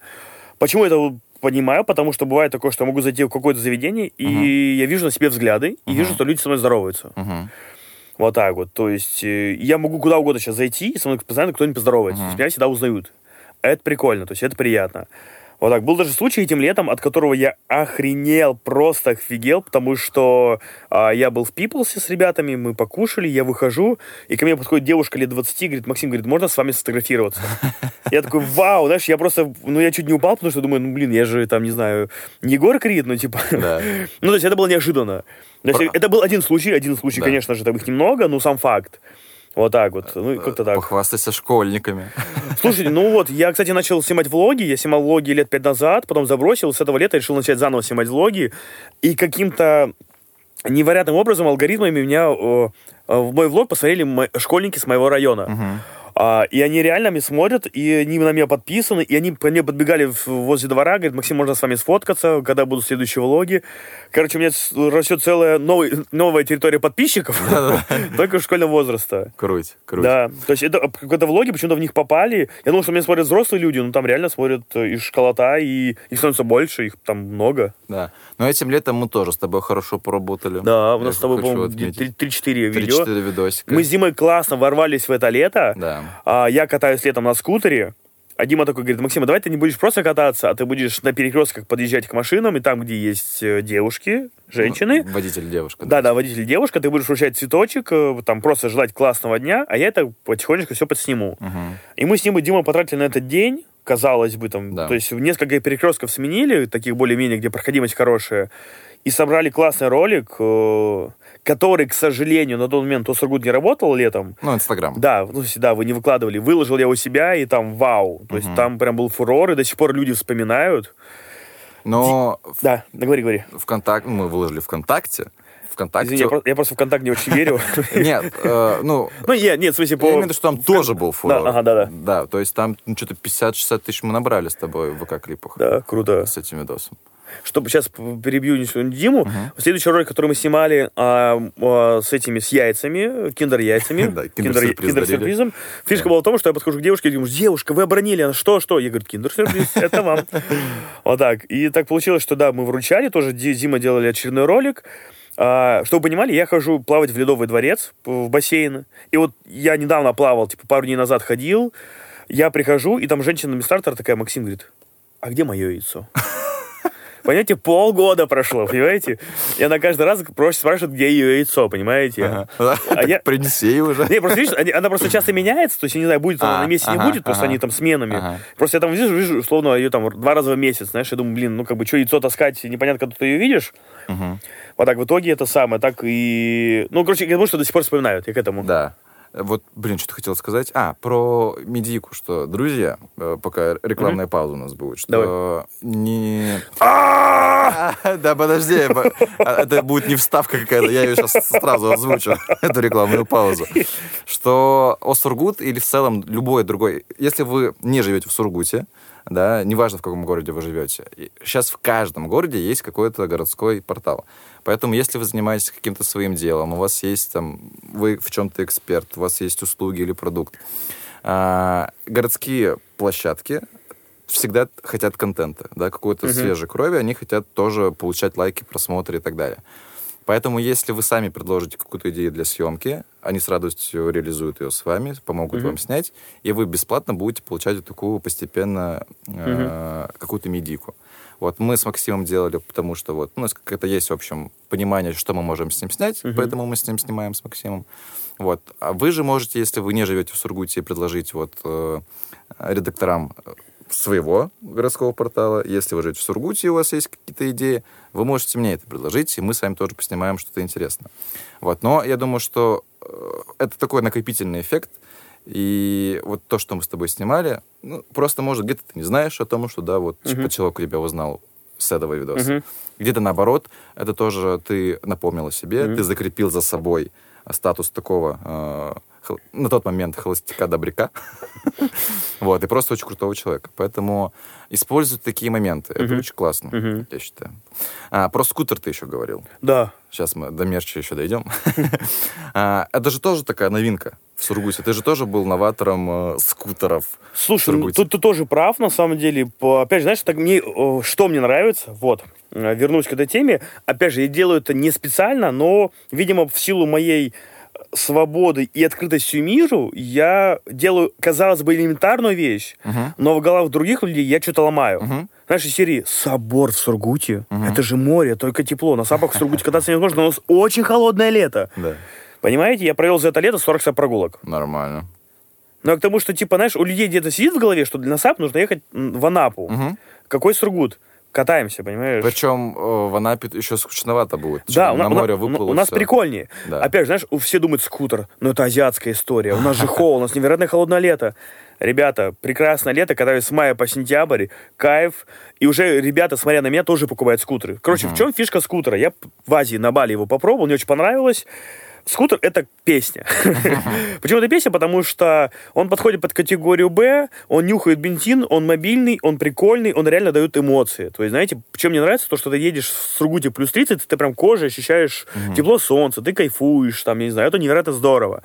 Почему я это понимаю? Потому что бывает такое, что я могу зайти в какое-то заведение, и я вижу на себе взгляды, и вижу, что люди со мной здороваются. Угу. Вот так вот. То есть э, я могу куда угодно сейчас зайти, и со мной постоянно кто-нибудь поздоровается. Есть меня всегда узнают. Это прикольно, то есть это приятно. Вот так. Был даже случай этим летом, от которого я охренел, просто офигел, потому что а, я был в Пиплсе с ребятами, мы покушали, я выхожу, и ко мне подходит девушка лет 20, говорит, Максим, говорит, можно с вами сфотографироваться? Я такой, вау, знаешь, я просто, ну, я чуть не упал, потому что думаю, ну, блин, я же там, не знаю, не Егор Крид, ну, типа, Да. ну, то есть это было неожиданно. То есть это был один случай, один случай, Да. конечно же, там их немного, но сам факт. Вот так вот, ну, и как-то так. Похвастайся школьниками. Слушайте, ну вот, я, кстати, начал снимать влоги. Я снимал влоги лет пять назад, потом забросил. С этого лета решил начать заново снимать влоги. И каким-то невероятным образом, алгоритмами меня э, э, в мой влог посмотрели мо- школьники с моего района. А, и они реально меня смотрят, и они на меня подписаны, и они ко мне подбегали возле двора, говорят, Максим, можно с вами сфоткаться, когда будут следующие влоги. Короче, у меня растет целая новый- новая территория подписчиков, только школьного возраста. Круть, круть. Да, то есть это какие-то влоги почему-то в них попали. Я думал, что меня смотрят взрослые люди, но там реально смотрят э, и школота, и их становится больше, их там много. Да. Но этим летом мы тоже с тобой хорошо поработали. Да, у нас с тобой, по-моему, отметить. 3-4 видео. 3-4 видосика. Мы с Димой классно ворвались в это лето. Да. А, я катаюсь летом на скутере. А Дима такой говорит, Максим, а давай ты не будешь просто кататься, а ты будешь на перекрестках подъезжать к машинам, и там, где есть э, девушки, женщины, Водитель девушка. Да, да, водитель девушка, ты будешь вручать цветочек, э, там просто желать классного дня, а я это потихонечку все подсниму. Мгм. И мы с ним и Димой потратили на этот день, казалось бы, там, Да. то есть несколько перекрестков сменили, таких более-менее, где проходимость хорошая, и собрали классный ролик, э, который, к сожалению, на тот момент Сургут не работал летом. Ну, Инстаграм. Да, ну, да, вы не выкладывали. Выложил я у себя, и там вау. То есть там прям был фурор, и до сих пор люди вспоминают. Но в- Да, да, говори, говори. ВКонтакте, мы выложили ВКонтакте. ВКонтакте. Извини, я, про- я просто ВКонтакте не очень верю. Нет, э, ну, Ну, нет, нет, в смысле, я имею в по... виду, что там тоже был фурор. ага, да-да. Да, то есть там ну, что-то 50-60 тысяч мы набрали с тобой в ВК-клипах Да, круто. с этим видосом. Чтобы сейчас перебью Диму, следующий ролик, который мы снимали а, а, с этими, с яйцами, киндер-яйцами, киндер-сюрпризом. Фишка была в том, что я подхожу к девушке и говорю, девушка, вы обронили, она что, что? Я говорю, киндер-сюрприз, это вам. Вот так. И так получилось, что да, мы вручали, тоже Ди- Дима делали очередной ролик. А, чтобы вы понимали, я хожу плавать в Ледовый дворец, в бассейн. И вот я недавно плавал, типа пару дней назад ходил, я прихожу, и там женщина-администратор такая, Максим говорит, а где мое яйцо? Понимаете, полгода прошло, понимаете? И она каждый раз просит, спрашивает, где ее яйцо, понимаете? Ага. А я- Принеси уже. Не, просто видишь, она просто часто меняется, то есть я не знаю, будет она А, на месяце, не будет, просто они там сменами. Просто я там вижу, вижу, условно, ее там два раза в месяц, знаешь, я думаю, блин, ну как бы, что яйцо таскать, непонятно, когда ты ее видишь. Вот так, в итоге это самое, так и... Ну, короче, я думаю, что до сих пор вспоминают, я к этому. Да. Вот, блин, что-то хотел сказать. А, про медийку, что, друзья, э, пока рекламная пауза у нас будет, что не... А, Да, подожди, по- а, это будет не вставка какая-то, я ее сейчас сразу озвучу, эту рекламную паузу. Что о Сургут или в целом любой другой, если вы не живете в Сургуте, да, неважно в каком городе вы живете, сейчас в каждом городе есть какой-то городской портал. Поэтому, если вы занимаетесь каким-то своим делом, у вас есть там, вы в чем-то эксперт, у вас есть услуги или продукт, а, городские площадки всегда хотят контента, да, какой-то свежей крови, они хотят тоже получать лайки, просмотры и так далее. Поэтому, если вы сами предложите какую-то идею для съемки, они с радостью реализуют ее с вами, помогут вам снять, и вы бесплатно будете получать вот такую постепенно э, какую-то медийку. Вот мы с Максимом делали, потому что вот у нас какое-то есть, в общем, понимание, что мы можем с ним снять, поэтому мы с ним снимаем с Максимом. Вот. А вы же можете, если вы не живете в Сургуте, предложить вот э, редакторам своего городского портала. Если вы живете в Сургуте, и у вас есть какие-то идеи, вы можете мне это предложить, и мы с вами тоже поснимаем что-то интересное. Вот. Но я думаю, что э, это такой накопительный эффект, и вот то, что мы с тобой снимали, ну, просто, может, где-то ты не знаешь о том, что, да, вот типа, человек у тебя узнал с этого видоса. Мгм. Где-то наоборот, это тоже ты напомнил о себе, ты закрепил за собой статус такого э, хол- на тот момент холостяка-добряка. Вот, и просто очень крутого человека. Поэтому используй такие моменты. Это очень классно, я считаю. А, про скутер ты еще говорил. Да. Сейчас мы до мерча еще дойдем. А, Это же тоже такая новинка в Сургуте. Ты же тоже был новатором э, скутеров. Слушай, ну, тут ты тоже прав, на самом деле. Опять же, знаешь, так мне, что мне нравится, вот, э, вернусь к этой теме. Опять же, я делаю это не специально, но, видимо, в силу моей свободы и открытостью миру я делаю, казалось бы, элементарную вещь, но в головах других людей я что-то ломаю. Знаешь, из серии «Сапборд в Сургуте» это же море, только тепло. На сапах в Сургуте кататься невозможно, но у нас очень холодное лето. Да, Понимаете, я провел за это лето 40 прогулок. нормально. Ну, а к тому, что, типа, знаешь, у людей где-то сидит в голове, что для САП нужно ехать в Анапу. Какой Сургут? Катаемся, понимаешь? Причем э, в Анапе еще скучновато будет. Да, Чё, у, на на- море у, на- выплыл. у нас всё. прикольнее. Да. Опять же, знаешь, все думают скутер, но это азиатская история. У нас же холод, у нас невероятно холодное лето. Ребята, прекрасное лето, катаюсь с мая по сентябрь, кайф. И уже ребята, смотря на меня, тоже покупают скутеры. Короче, в чем фишка скутера? Я в Азии на Бали его попробовал, мне очень понравилось. Скутер — это песня. Почему это песня? Потому что он подходит под категорию «Б», он нюхает бензин, он мобильный, он прикольный, он реально дает эмоции. То есть, знаете, чем мне нравится, то, что ты едешь в Сургуте плюс 30, ты прям кожей ощущаешь тепло солнца, ты кайфуешь, там, я не знаю, это невероятно здорово.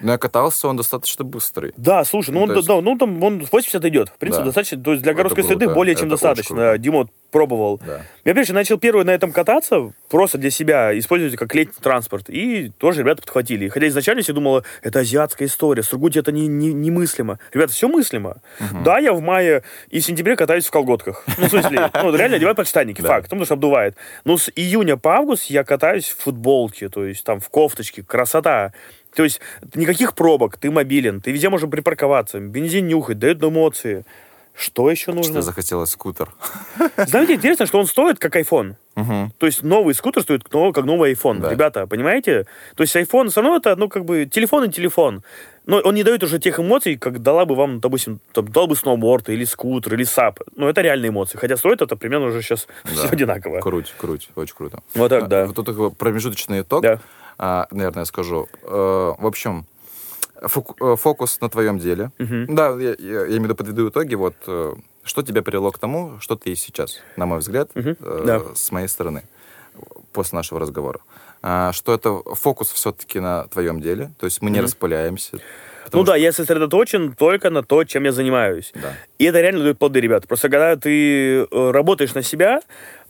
Но я катался, он достаточно быстрый. Да, слушай, ну, Ну, он, есть- да, ну там он 80 идет. В принципе, Да. достаточно. То есть для городской круто, среды более чем это достаточно. Дима пробовал. Да. Я, опять же, начал первый на этом кататься, просто для себя, использовать как летний транспорт. И тоже ребята подхватили. Хотя изначально я думала, это азиатская история. Сургуте это не, не- немыслимо. Ребята, все мыслимо. Да, я в мае и в сентябре катаюсь в колготках. Ну, в смысле, ну, реально одеваю подштанники, Да. факт, потому что обдувает. Но с июня по август я катаюсь в футболке, то есть там в кофточке, красота. То есть никаких пробок, ты мобилен, ты везде можешь припарковаться, бензин нюхать, дает эмоции. Что еще нужно? Что захотелось скутер. Знаете, интересно, что он стоит как iPhone. Мгм. То есть новый скутер стоит как новый iPhone. Да. Ребята, понимаете? То есть iPhone все равно это, ну, как бы, телефон и телефон. Но он не дает уже тех эмоций, как дала бы вам, допустим, там, дал бы сноуборд или скутер, или сап. Ну, это реальные эмоции. Хотя стоит это примерно уже сейчас все одинаково. Круть, круть, очень круто. Вот так, А, да. Вот тут промежуточный итог, Да. А, наверное, скажу. Э, В общем, э, фокус на твоем деле. Да, я, я- я имею в виду подведу итоги. Вот, э, Что тебя привело к тому, что ты есть сейчас, на мой взгляд, Мгм, э, да. с моей стороны, после нашего разговора? А, что это фокус все-таки на твоем деле, то есть мы не Мгм. распыляемся. Ну потому да, я сосредоточен только на то, чем я занимаюсь. Да. И это реально дает плоды, ребят. Просто когда ты работаешь на себя,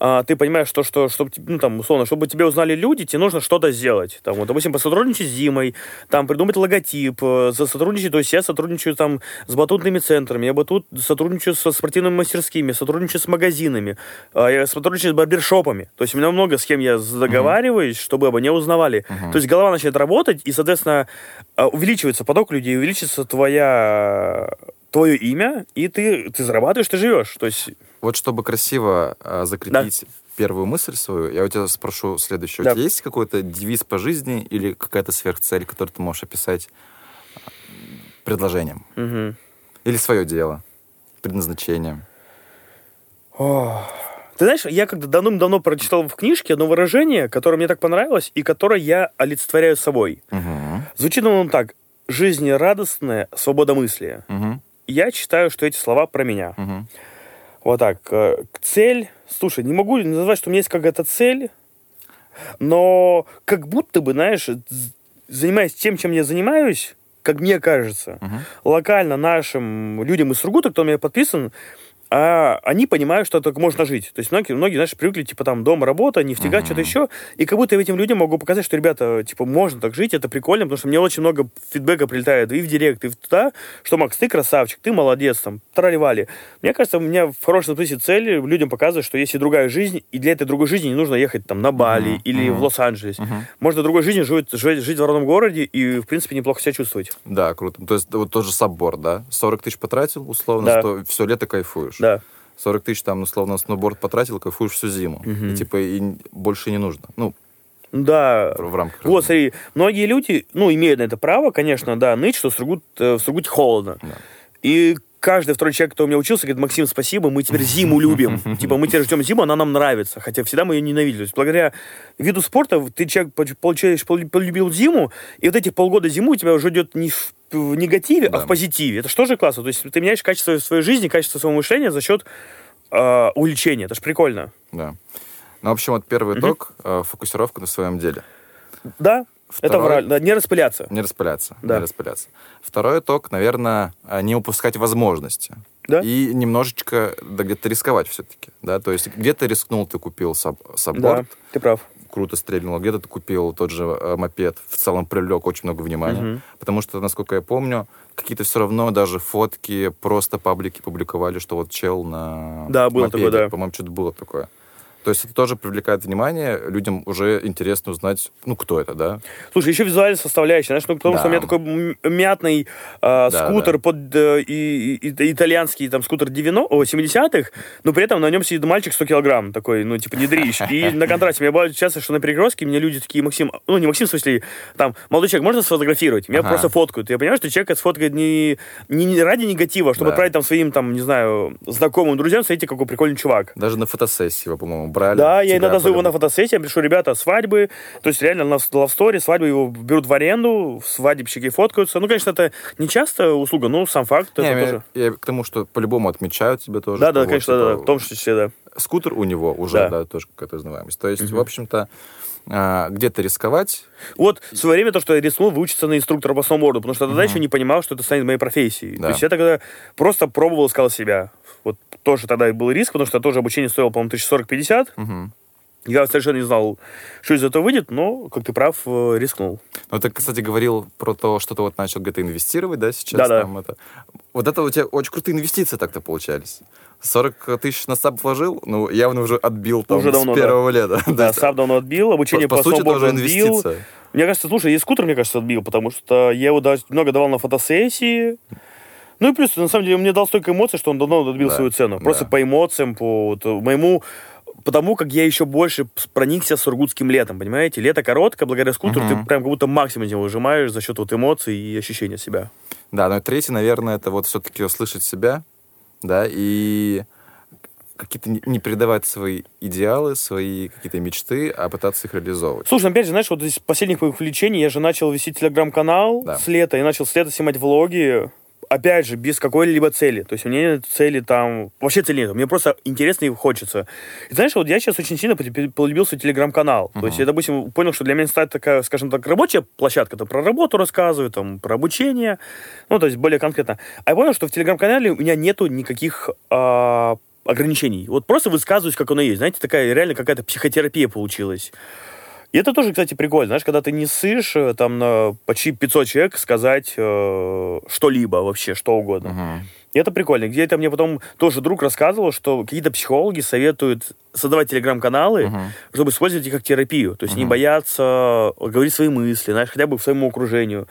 а, ты понимаешь, что, что чтобы, ну, там, условно, чтобы тебя узнали люди, тебе нужно что-то сделать. Там, вот, допустим, посотрудничать с Димой, там, придумать логотип, э, сотрудничать, то есть я сотрудничаю там с батутными центрами, я батут сотрудничаю со спортивными мастерскими, сотрудничаю с магазинами, а, я сотрудничаю с барбершопами. То есть у меня много с кем я договариваюсь, чтобы обо мне узнавали. То есть голова начинает работать, и, соответственно, а, увеличивается поток людей, увеличится твоя твое имя, и ты, ты зарабатываешь, ты живешь. То есть, Вот чтобы красиво а, закрепить первую мысль свою, я у тебя спрошу следующее. Да. У тебя есть какой-то девиз по жизни или какая-то сверхцель, которую ты можешь описать а, предложением? мгм. Или свое дело, предназначением? Ты знаешь, я когда давным-давно прочитал в книжке одно выражение, которое мне так понравилось, и которое я олицетворяю собой. Мгм. Звучит оно так. Жизнерадостная свободомыслие. Мгм. Я считаю, что эти слова про меня. Мгм. Вот так. э, Цель. Слушай, не могу назвать, что у меня есть какая-то цель, но как будто бы, знаешь, занимаясь тем, чем я занимаюсь, как мне кажется, Мгм. локально нашим людям из Сургута, кто у меня подписан, а они понимают, что так можно жить. То есть многие, многие, знаешь, привыкли, типа, там, дом, работа, нефтегаз, Мгм. что-то еще. И как будто я этим людям могу показать, что, ребята, типа, можно так жить, это прикольно, потому что мне очень много фидбэка прилетает и в директ, и в туда, что, Макс, ты красавчик, ты молодец, там, тролливали. Мне кажется, у меня в хорошем смысле цель людям показывать, что есть и другая жизнь, и для этой другой жизни не нужно ехать там на Бали Мгм. или Мгм. в Лос-Анджелес. Мгм. Можно другой жизнью жить, жить, жить в родном городе и, в принципе, неплохо себя чувствовать. Да, круто. То есть вот тоже саббор, да? 40 тысяч потратил, условно, Да. что все лето кайфуешь. Да. 40 тысяч там, условно, сноуборд потратил, кайфуешь всю зиму. Мгм. И типа и больше не нужно. Ну, Да. в рамках... Вот, смотри, многие люди, ну, имеют на это право, конечно, да, ныть, что в Сургут, э, в Сургуте холодно. Да. И каждый второй человек, кто у меня учился, говорит, Максим, спасибо, мы теперь зиму любим. Типа, мы теперь ждем зиму, она нам нравится. Хотя всегда мы ее ненавидели. То есть, благодаря виду спорта ты, человек, получаешь, пол- полюбил зиму, и вот эти полгода зимы у тебя уже идет не в, негативе, а Да. в позитиве. Это что же классно? То есть, ты меняешь качество своей жизни, качество своего мышления за счет э, увлечения. Это же прикольно. Да. Ну, в общем, вот первый итог э, фокусировка на своем деле. Да, это Второй- вра- да, не распыляться. Не распыляться. Да. Не распыляться. Второй итог, наверное, а, не упускать возможности. Да. И немножечко да, где-то рисковать все-таки. Да? То есть где-то рискнул, ты купил саб, Да, сабборд, ты прав. Круто стрельнуло, где-то ты купил тот же э, мопед, в целом привлек очень много внимания. Мгм. Потому что, насколько я помню, какие-то все равно даже фотки, просто паблики публиковали, что вот чел на Да, было мопеде. такое, да. По-моему, что-то было такое. То есть это тоже привлекает внимание, людям уже интересно узнать, ну, кто это, да? Слушай, еще визуальная составляющая, знаешь, ну, потому Да. что у меня такой мятный э, Да, скутер да. под э, и, и- итальянский там скутер 90, о, 70-х, но при этом на нем сидит мальчик 100 килограмм, такой, ну, типа, не дрищ. И на контрасте. Мне бывает часто, что на перекрестке мне люди такие, Максим, ну, не Максим, в смысле, там, молодой человек, можно сфотографировать? Меня Ага. просто фоткают. Я понимаю, что человек это сфоткает не, не, не ради негатива, а чтобы Да. отправить там своим, там, не знаю, знакомым друзьям, смотрите, какой прикольный чувак. Даже на фотосессии по-моему, брали. Да, я иногда зову по-любому. на фотосессии, я пишу, ребята, свадьбы, то есть реально на лавсторе, свадьбы его берут в аренду, свадебщики фоткаются. Ну, конечно, это не часто услуга, но сам факт, Не, это я- тоже. я к тому, что по-любому отмечают тебя тоже. Да, да, вот, конечно, типа, да, в том числе, да. Скутер у него уже, Да. да, тоже какая-то узнаваемость. То есть, в общем-то, а, где-то рисковать. Вот в свое время то, что я рискнул выучиться на инструктора по сноуборду, потому что тогда еще не понимал, что это станет моей профессией. Да. То есть я тогда просто пробовал, искал себя. Вот тоже тогда был риск, потому что тоже обучение стоило, по-моему, 1040-50. Мгм. Я совершенно не знал, что из этого выйдет, но, как ты прав, э, рискнул. Ну, ты, кстати, говорил про то, что ты вот начал где-то инвестировать, да, сейчас? Да-да. там это. Вот это у тебя очень крутые инвестиции так-то получались. 40 тысяч на САП вложил, ну, явно уже отбил там Уже с давно, да. первого лета. То Да, сам давно отбил, обучение по, по, сути, тоже отбил. инвестиция. Мне кажется, слушай, и скутер, мне кажется, отбил, потому что я его даже много давал на фотосессии. Ну и плюс, на самом деле, он мне дал столько эмоций, что он давно отбил Да, свою цену. Просто да. по эмоциям, по вот, моему... Потому как я еще больше проникся сургутским летом, понимаете? Лето короткое, благодаря скутеру Мгм. ты прям как будто максимум из него выжимаешь за счет вот эмоций и ощущения себя. Да, но и третий, наверное, это вот все-таки услышать себя, да, и какие-то не не передавать свои идеалы, свои какие-то мечты, а пытаться их реализовывать. Слушай, ну, опять же, знаешь, вот из последних моих увлечений я же начал вести телеграм-канал Да. с лета, я начал с лета снимать влоги, опять же, без какой-либо цели. То есть у меня нет цели там... Вообще цели нет. Мне просто интересно и хочется. И знаешь, вот я сейчас очень сильно полюбил- свой телеграм-канал. То есть я, допустим, понял, что для меня стать такая, скажем так, рабочая площадка. Там про работу рассказываю, там про обучение. Ну, то есть более конкретно. А я понял, что в телеграм-канале у меня нету никаких а, ограничений. Вот просто высказываюсь, как оно есть. Знаете, такая реально какая-то психотерапия получилась. И это тоже, кстати, прикольно. Знаешь, когда ты не сышь э, там на почти 500 человек сказать э, что-либо вообще, что угодно. Мгм. И это прикольно. Где-то мне потом тоже друг рассказывал, что какие-то психологи советуют создавать телеграм-каналы, Мгм. чтобы использовать их как терапию. То есть не Мгм. бояться говорить свои мысли, знаешь, хотя бы своему окружению.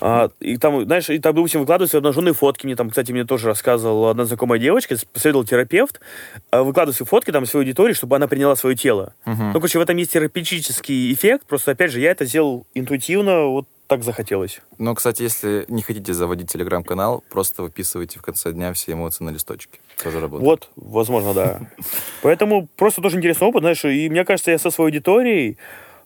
А, и там, знаешь, и там, допустим, выкладывают свои обнаженные фотки. Мне там, кстати, мне тоже рассказывала одна знакомая девочка, посоветовал терапевт, а, выкладывать свои фотки там своей аудитории, чтобы она приняла свое тело. Мгм. Ну, короче, в этом есть терапевтический эффект. Просто, опять же, я это сделал интуитивно, вот так захотелось. Ну, кстати, если не хотите заводить телеграм-канал, просто выписывайте в конце дня все эмоции на листочке. Тоже работает. Вот, возможно, да. Поэтому просто тоже интересный опыт, знаешь, и мне кажется, я со своей аудиторией,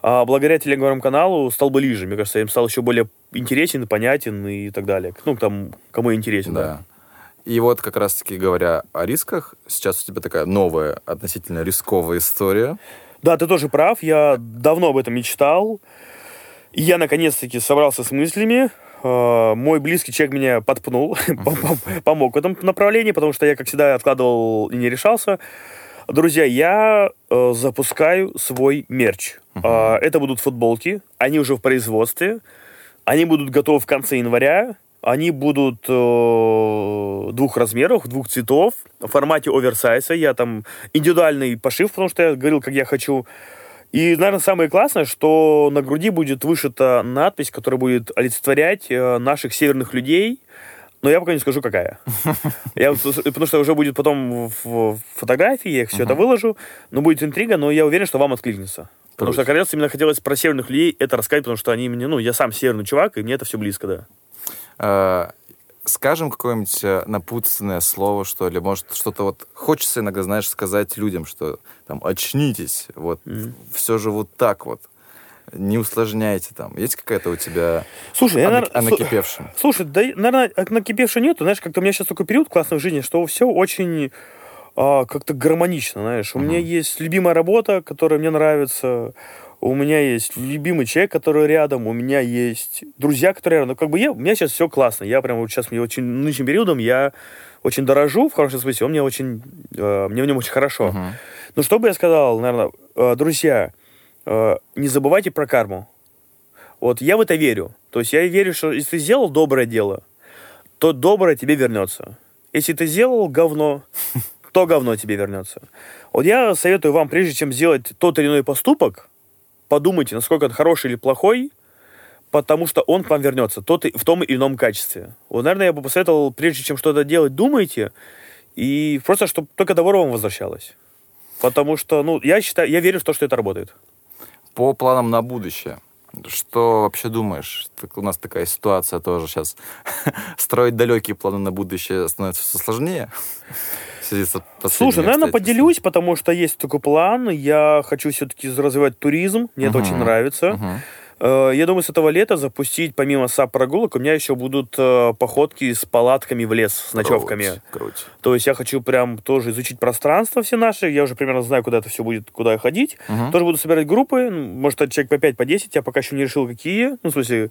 а, благодаря телеграм-каналу, стал бы ближе. Мне кажется, я им стал еще более интересен, понятен и так далее. Ну, там, кому интересен, да. Да. И вот как раз-таки говоря о рисках, сейчас у тебя такая новая, относительно рисковая история. Да, ты тоже прав, я давно об этом мечтал. И я, наконец-таки, собрался с мыслями. Э, Мой близкий человек меня подпнул, пом- помог в этом направлении, потому что я, как всегда, откладывал и не решался. Друзья, я э, запускаю свой мерч. Э, Это будут футболки, они уже в производстве, они будут готовы в конце января, они будут э, двух размеров, двух цветов, в формате оверсайза. Я там индивидуальный пошив, потому что я говорил, как я хочу. И, наверное, самое классное, что на груди будет вышита надпись, которая будет олицетворять э, наших северных людей. Но я пока не скажу, какая. Я, потому что уже будет потом в, в фотографии, я все это выложу. Но будет интрига, но я уверен, что вам откликнется. Потому что Круто. как раз именно хотелось про северных людей это рассказать, потому что они мне, ну, я сам северный чувак, и мне это все близко, да. Э, Скажем какое-нибудь э, напутственное слово, что ли, может, что-то вот хочется иногда, знаешь, сказать людям, что там очнитесь, вот все же вот так вот, не усложняйте там. Есть какая-то у тебя Слушай, я, о, наверно, о слу- накипевшем? Слушай, да, наверное, накипевшего нету. Знаешь, как-то у меня сейчас такой период классный в жизни, что все очень а, как-то гармонично, знаешь. У меня есть любимая работа, которая мне нравится. У меня есть любимый человек, который рядом. У меня есть друзья, которые рядом. Ну, как бы я, у меня сейчас все классно. Я прям вот сейчас, мне очень, нынешним периодом я очень дорожу, в хорошем смысле. Он мне очень, э, мне в нем очень хорошо. Мгм. Ну, что бы я сказал, наверное, э, друзья, э, не забывайте про карму. Вот я в это верю. То есть я верю, что если ты сделал доброе дело, то доброе тебе вернется. Если ты сделал говно, то говно тебе вернется. Вот я советую вам, прежде чем сделать тот или иной поступок, подумайте, насколько он хороший или плохой, потому что он к вам вернется тот и- в том или ином качестве. Вот, наверное, я бы посоветовал, прежде чем что-то делать, думайте, и просто, чтобы только добро вам возвращалось. Потому что, ну, я считаю, я верю в то, что это работает. По планам на будущее. Что вообще думаешь? Так у нас такая ситуация тоже сейчас. Строить далекие планы на будущее становится все сложнее. Слушай, наверное, поделюсь, потому что есть такой план. Я хочу все-таки развивать туризм. Мне это Мгм. очень нравится. Э, Я думаю, с этого лета запустить, помимо САП-прогулок, у меня еще будут э, походки с палатками в лес, с ночевками. Круть, круть. То есть я хочу прям тоже изучить пространство все наши. Я уже примерно знаю, куда это все будет, куда ходить. Мгм. Тоже буду собирать группы. ну, Может, это человек по 5, по 10. Я пока еще не решил, какие. Ну, в смысле...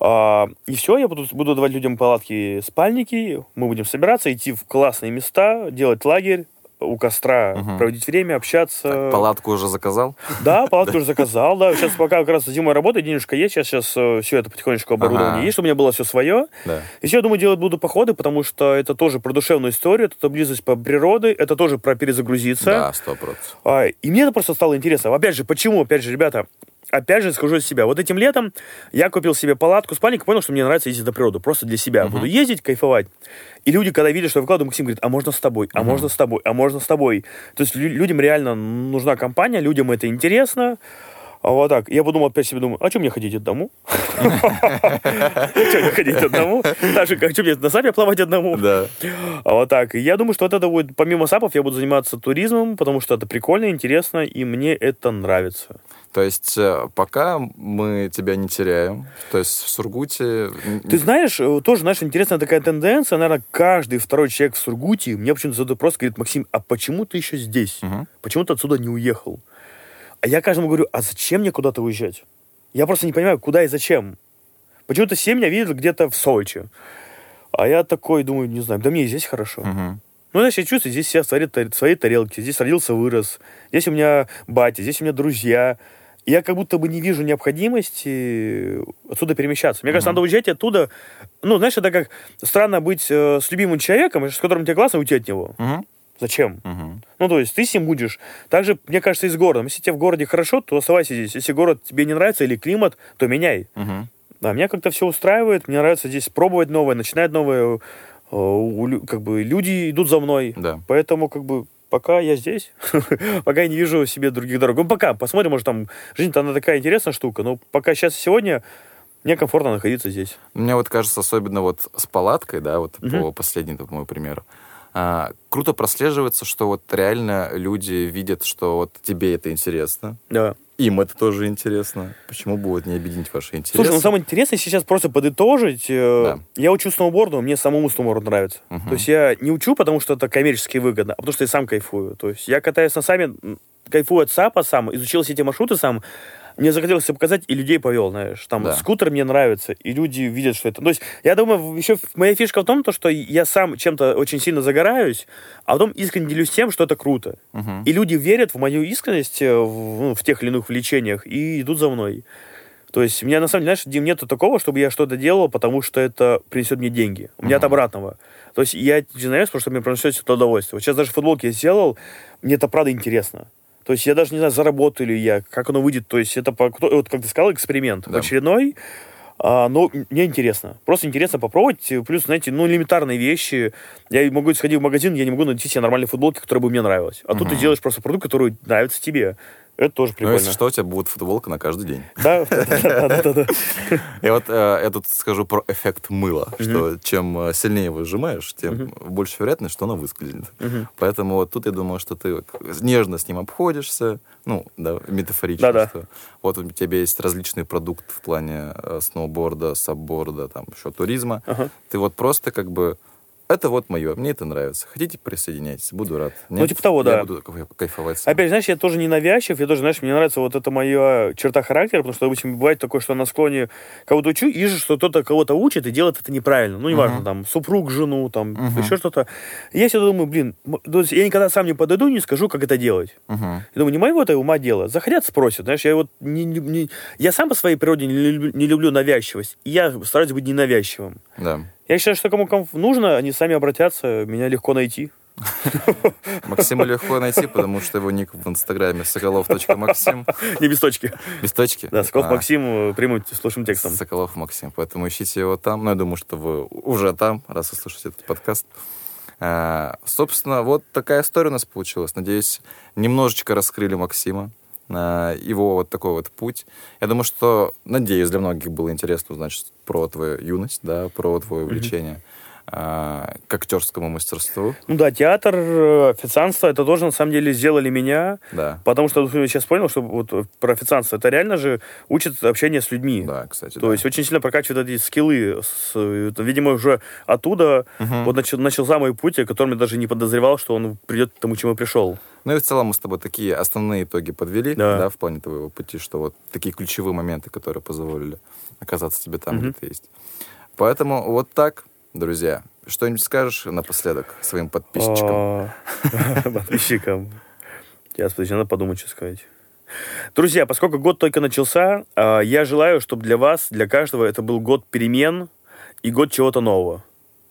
а, и все, я буду, буду давать людям палатки, спальники. Мы будем собираться, идти в классные места, делать лагерь у костра, Мгм. проводить время, общаться. Так, палатку уже заказал? Да, палатку уже заказал, да. Сейчас пока как раз зимой работает, денежка есть, сейчас, сейчас все это потихонечку оборудование Ага. есть, чтобы у меня было все свое. Да. Еще, я думаю, делать буду походы, потому что это тоже про душевную историю, это близость по природе, это тоже про перезагрузиться. Да, сто процентов. А, и мне это просто стало интересно. Опять же, почему? Опять же, ребята, опять же скажу из себя. Вот этим летом я купил себе палатку, спальник, понял, что мне нравится ездить на природу. Просто для себя. Буду ездить, кайфовать. И люди, когда видят, что я выкладываю, Максим говорит, а можно с тобой, а можно с тобой, а можно с тобой. То есть лю- людям реально нужна компания, людям это интересно. А вот так. Я подумал, опять себе думаю, а что мне ходить одному? Что мне ходить одному? Так же, как что мне на сапе плавать одному? Да. А вот так. Я думаю, что это будет, помимо сапов, я буду заниматься туризмом, потому что это прикольно, интересно, и мне это нравится. То есть э, пока мы тебя не теряем, то есть в Сургуте... Ты знаешь, э, тоже, знаешь, интересная такая тенденция, наверное, каждый второй человек в Сургуте мне почему-то задает вопрос, говорит, Максим, а почему ты еще здесь? Мгм. Почему ты отсюда не уехал? А я каждому говорю, а зачем мне куда-то уезжать? Я просто не понимаю, куда и зачем. Почему-то все меня видят где-то в Сочи. А я такой думаю, не знаю, да мне и здесь хорошо. Мгм. Ну, знаешь, я чувствую, здесь я в своей, тар- в своей тарелке, здесь родился, вырос, здесь у меня батя, здесь у меня друзья. Я как будто бы не вижу необходимости отсюда перемещаться. Мне кажется, надо уезжать оттуда. Ну, знаешь, это как странно быть э, с любимым человеком, с которым тебе классно, уйти от него. Мгм. Зачем? Мгм. Ну, то есть ты с ним будешь. Также, мне кажется, и с городом. Если тебе в городе хорошо, то оставайся здесь. Если город тебе не нравится или климат, то меняй. Мгм. Да, меня как-то все устраивает. Мне нравится здесь пробовать новое, начинать новое. Э, Как бы люди идут за мной. Да. Поэтому, как бы, пока я здесь, пока я не вижу себе других дорог. Ну, пока, посмотрим, может, там, жизнь-то она такая интересная штука, но пока сейчас и сегодня мне комфортно находиться здесь. Мне вот кажется, особенно вот с палаткой, да, вот Мгм. по последнему такому примеру, а, круто прослеживается, что вот реально люди видят, что вот тебе это интересно, Да. Им это тоже интересно. Почему бы вот не объединить ваши интересы? Слушай, ну самое интересное сейчас просто подытожить. э, Да. Я учу сноуборду, мне самому сноуборд нравится. Мгм. То есть я не учу, потому что это коммерчески выгодно, а потому что я сам кайфую. То есть я катаюсь на сами, кайфую от САПа сам, изучил все эти маршруты сам. Мне захотелось все показать, и людей повел, знаешь. Там Да. скутер мне нравится, и люди видят, что это. То есть я думаю, еще моя фишка в том, то, что я сам чем-то очень сильно загораюсь, а потом искренне делюсь тем, что это круто. Мгм. И люди верят в мою искренность э, в, ну, в тех или иных влечениях и идут за мной. То есть у меня на самом деле, знаешь, нету такого, чтобы я что-то делал, потому что это принесет мне деньги. У меня от Мгм. обратного. То есть я занимаюсь, потому что мне принесет это удовольствие. Вот сейчас даже футболки я сделал, мне это правда интересно. То есть я даже не знаю, заработаю ли я, как оно выйдет. То есть это, вот как ты сказал, эксперимент Да. очередной. А, но мне интересно. Просто интересно попробовать. Плюс, знаете, ну, элементарные вещи. Я могу сходить в магазин, я не могу найти себе нормальной футболки, которая бы мне нравилась. А тут ты делаешь просто продукт, который нравится тебе. Это тоже Ну, прикольно. если что, у тебя будет футболка на каждый день. Да, да, да. И вот э, я тут скажу про эффект мыла, что чем э, сильнее его сжимаешь, тем больше вероятность, что оно выскользнет. Поэтому вот тут я думаю, что ты нежно с ним обходишься, ну, да, метафорично. Да-да. вот у тебя есть различный продукт в плане э, сноуборда, сабборда, там еще туризма. Ты вот просто как бы это вот мое, мне это нравится. Хотите, присоединяйтесь, буду рад. Ну, типа того, я да. буду кайф- кайфовать. сам. Опять, знаешь, я тоже не навязчив, я тоже, знаешь, мне нравится вот это моя черта характера, потому что обычно бывает такое, что на склоне кого-то учу, и вижу, что кто-то кого-то учит и делает это неправильно. Ну, неважно, Мгм. там, супруг, жену, там, Мгм. еще что-то. Я всегда думаю, блин, то есть я никогда сам не подойду, не скажу, как это делать. Мгм. Я думаю, не моего это ума дело. Захотят, спросят. Знаешь, я вот не, не- не- я сам по своей природе не люблю, не люблю навязчивость. И я стараюсь быть ненавязчивым. Да. Я считаю, что кому нужно, они сами обратятся, меня легко найти. Максима легко найти, потому что его ник в инстаграме соколов.максим. Не без точки. Без точки? Да, Соколов А, Максим э, прямым слушным текстом. Соколов Максим. Поэтому ищите его там. Ну, я думаю, что вы уже там, раз вы слушаете этот подкаст. А, собственно, вот такая история у нас получилась. Надеюсь, немножечко раскрыли Максима, его вот такой вот путь. Я думаю, что, надеюсь, для многих было интересно узнать про твою юность, да, про твое увлечение а, к актерскому мастерству. Ну да, театр, э, официантство, это тоже на самом деле сделали меня, Да, потому что я сейчас понял, что вот э, про официантство это реально же учит общение с людьми. да, кстати. То да. есть очень сильно прокачивает эти скиллы. С, э, видимо, уже оттуда Мгм. вот начал, начался мой путь, о котором я даже не подозревал, что он придет к тому, чему я пришел. Ну и в целом мы с тобой такие основные итоги подвели, Да. да, в плане твоего пути, что вот такие ключевые моменты, которые позволили оказаться тебе там, Мгм. где ты есть. Поэтому вот так, друзья. Что-нибудь скажешь напоследок своим подписчикам? А, Подписчикам. Сейчас, подожди, надо подумать, что сказать. Друзья, поскольку год только начался, а, я желаю, чтобы для вас, для каждого, это был год перемен и год чего-то нового.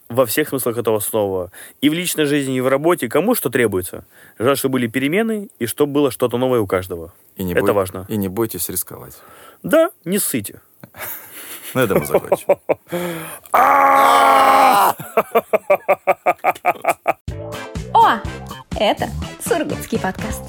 Во всех смыслах этого слова. И в личной жизни, и в работе. Кому что требуется. Желаю, чтобы были перемены, и чтобы было что-то новое у каждого. И не это важно. И не бойтесь рисковать. Да, не ссыте. На этом мы закончим. О, это Сургутский подкаст.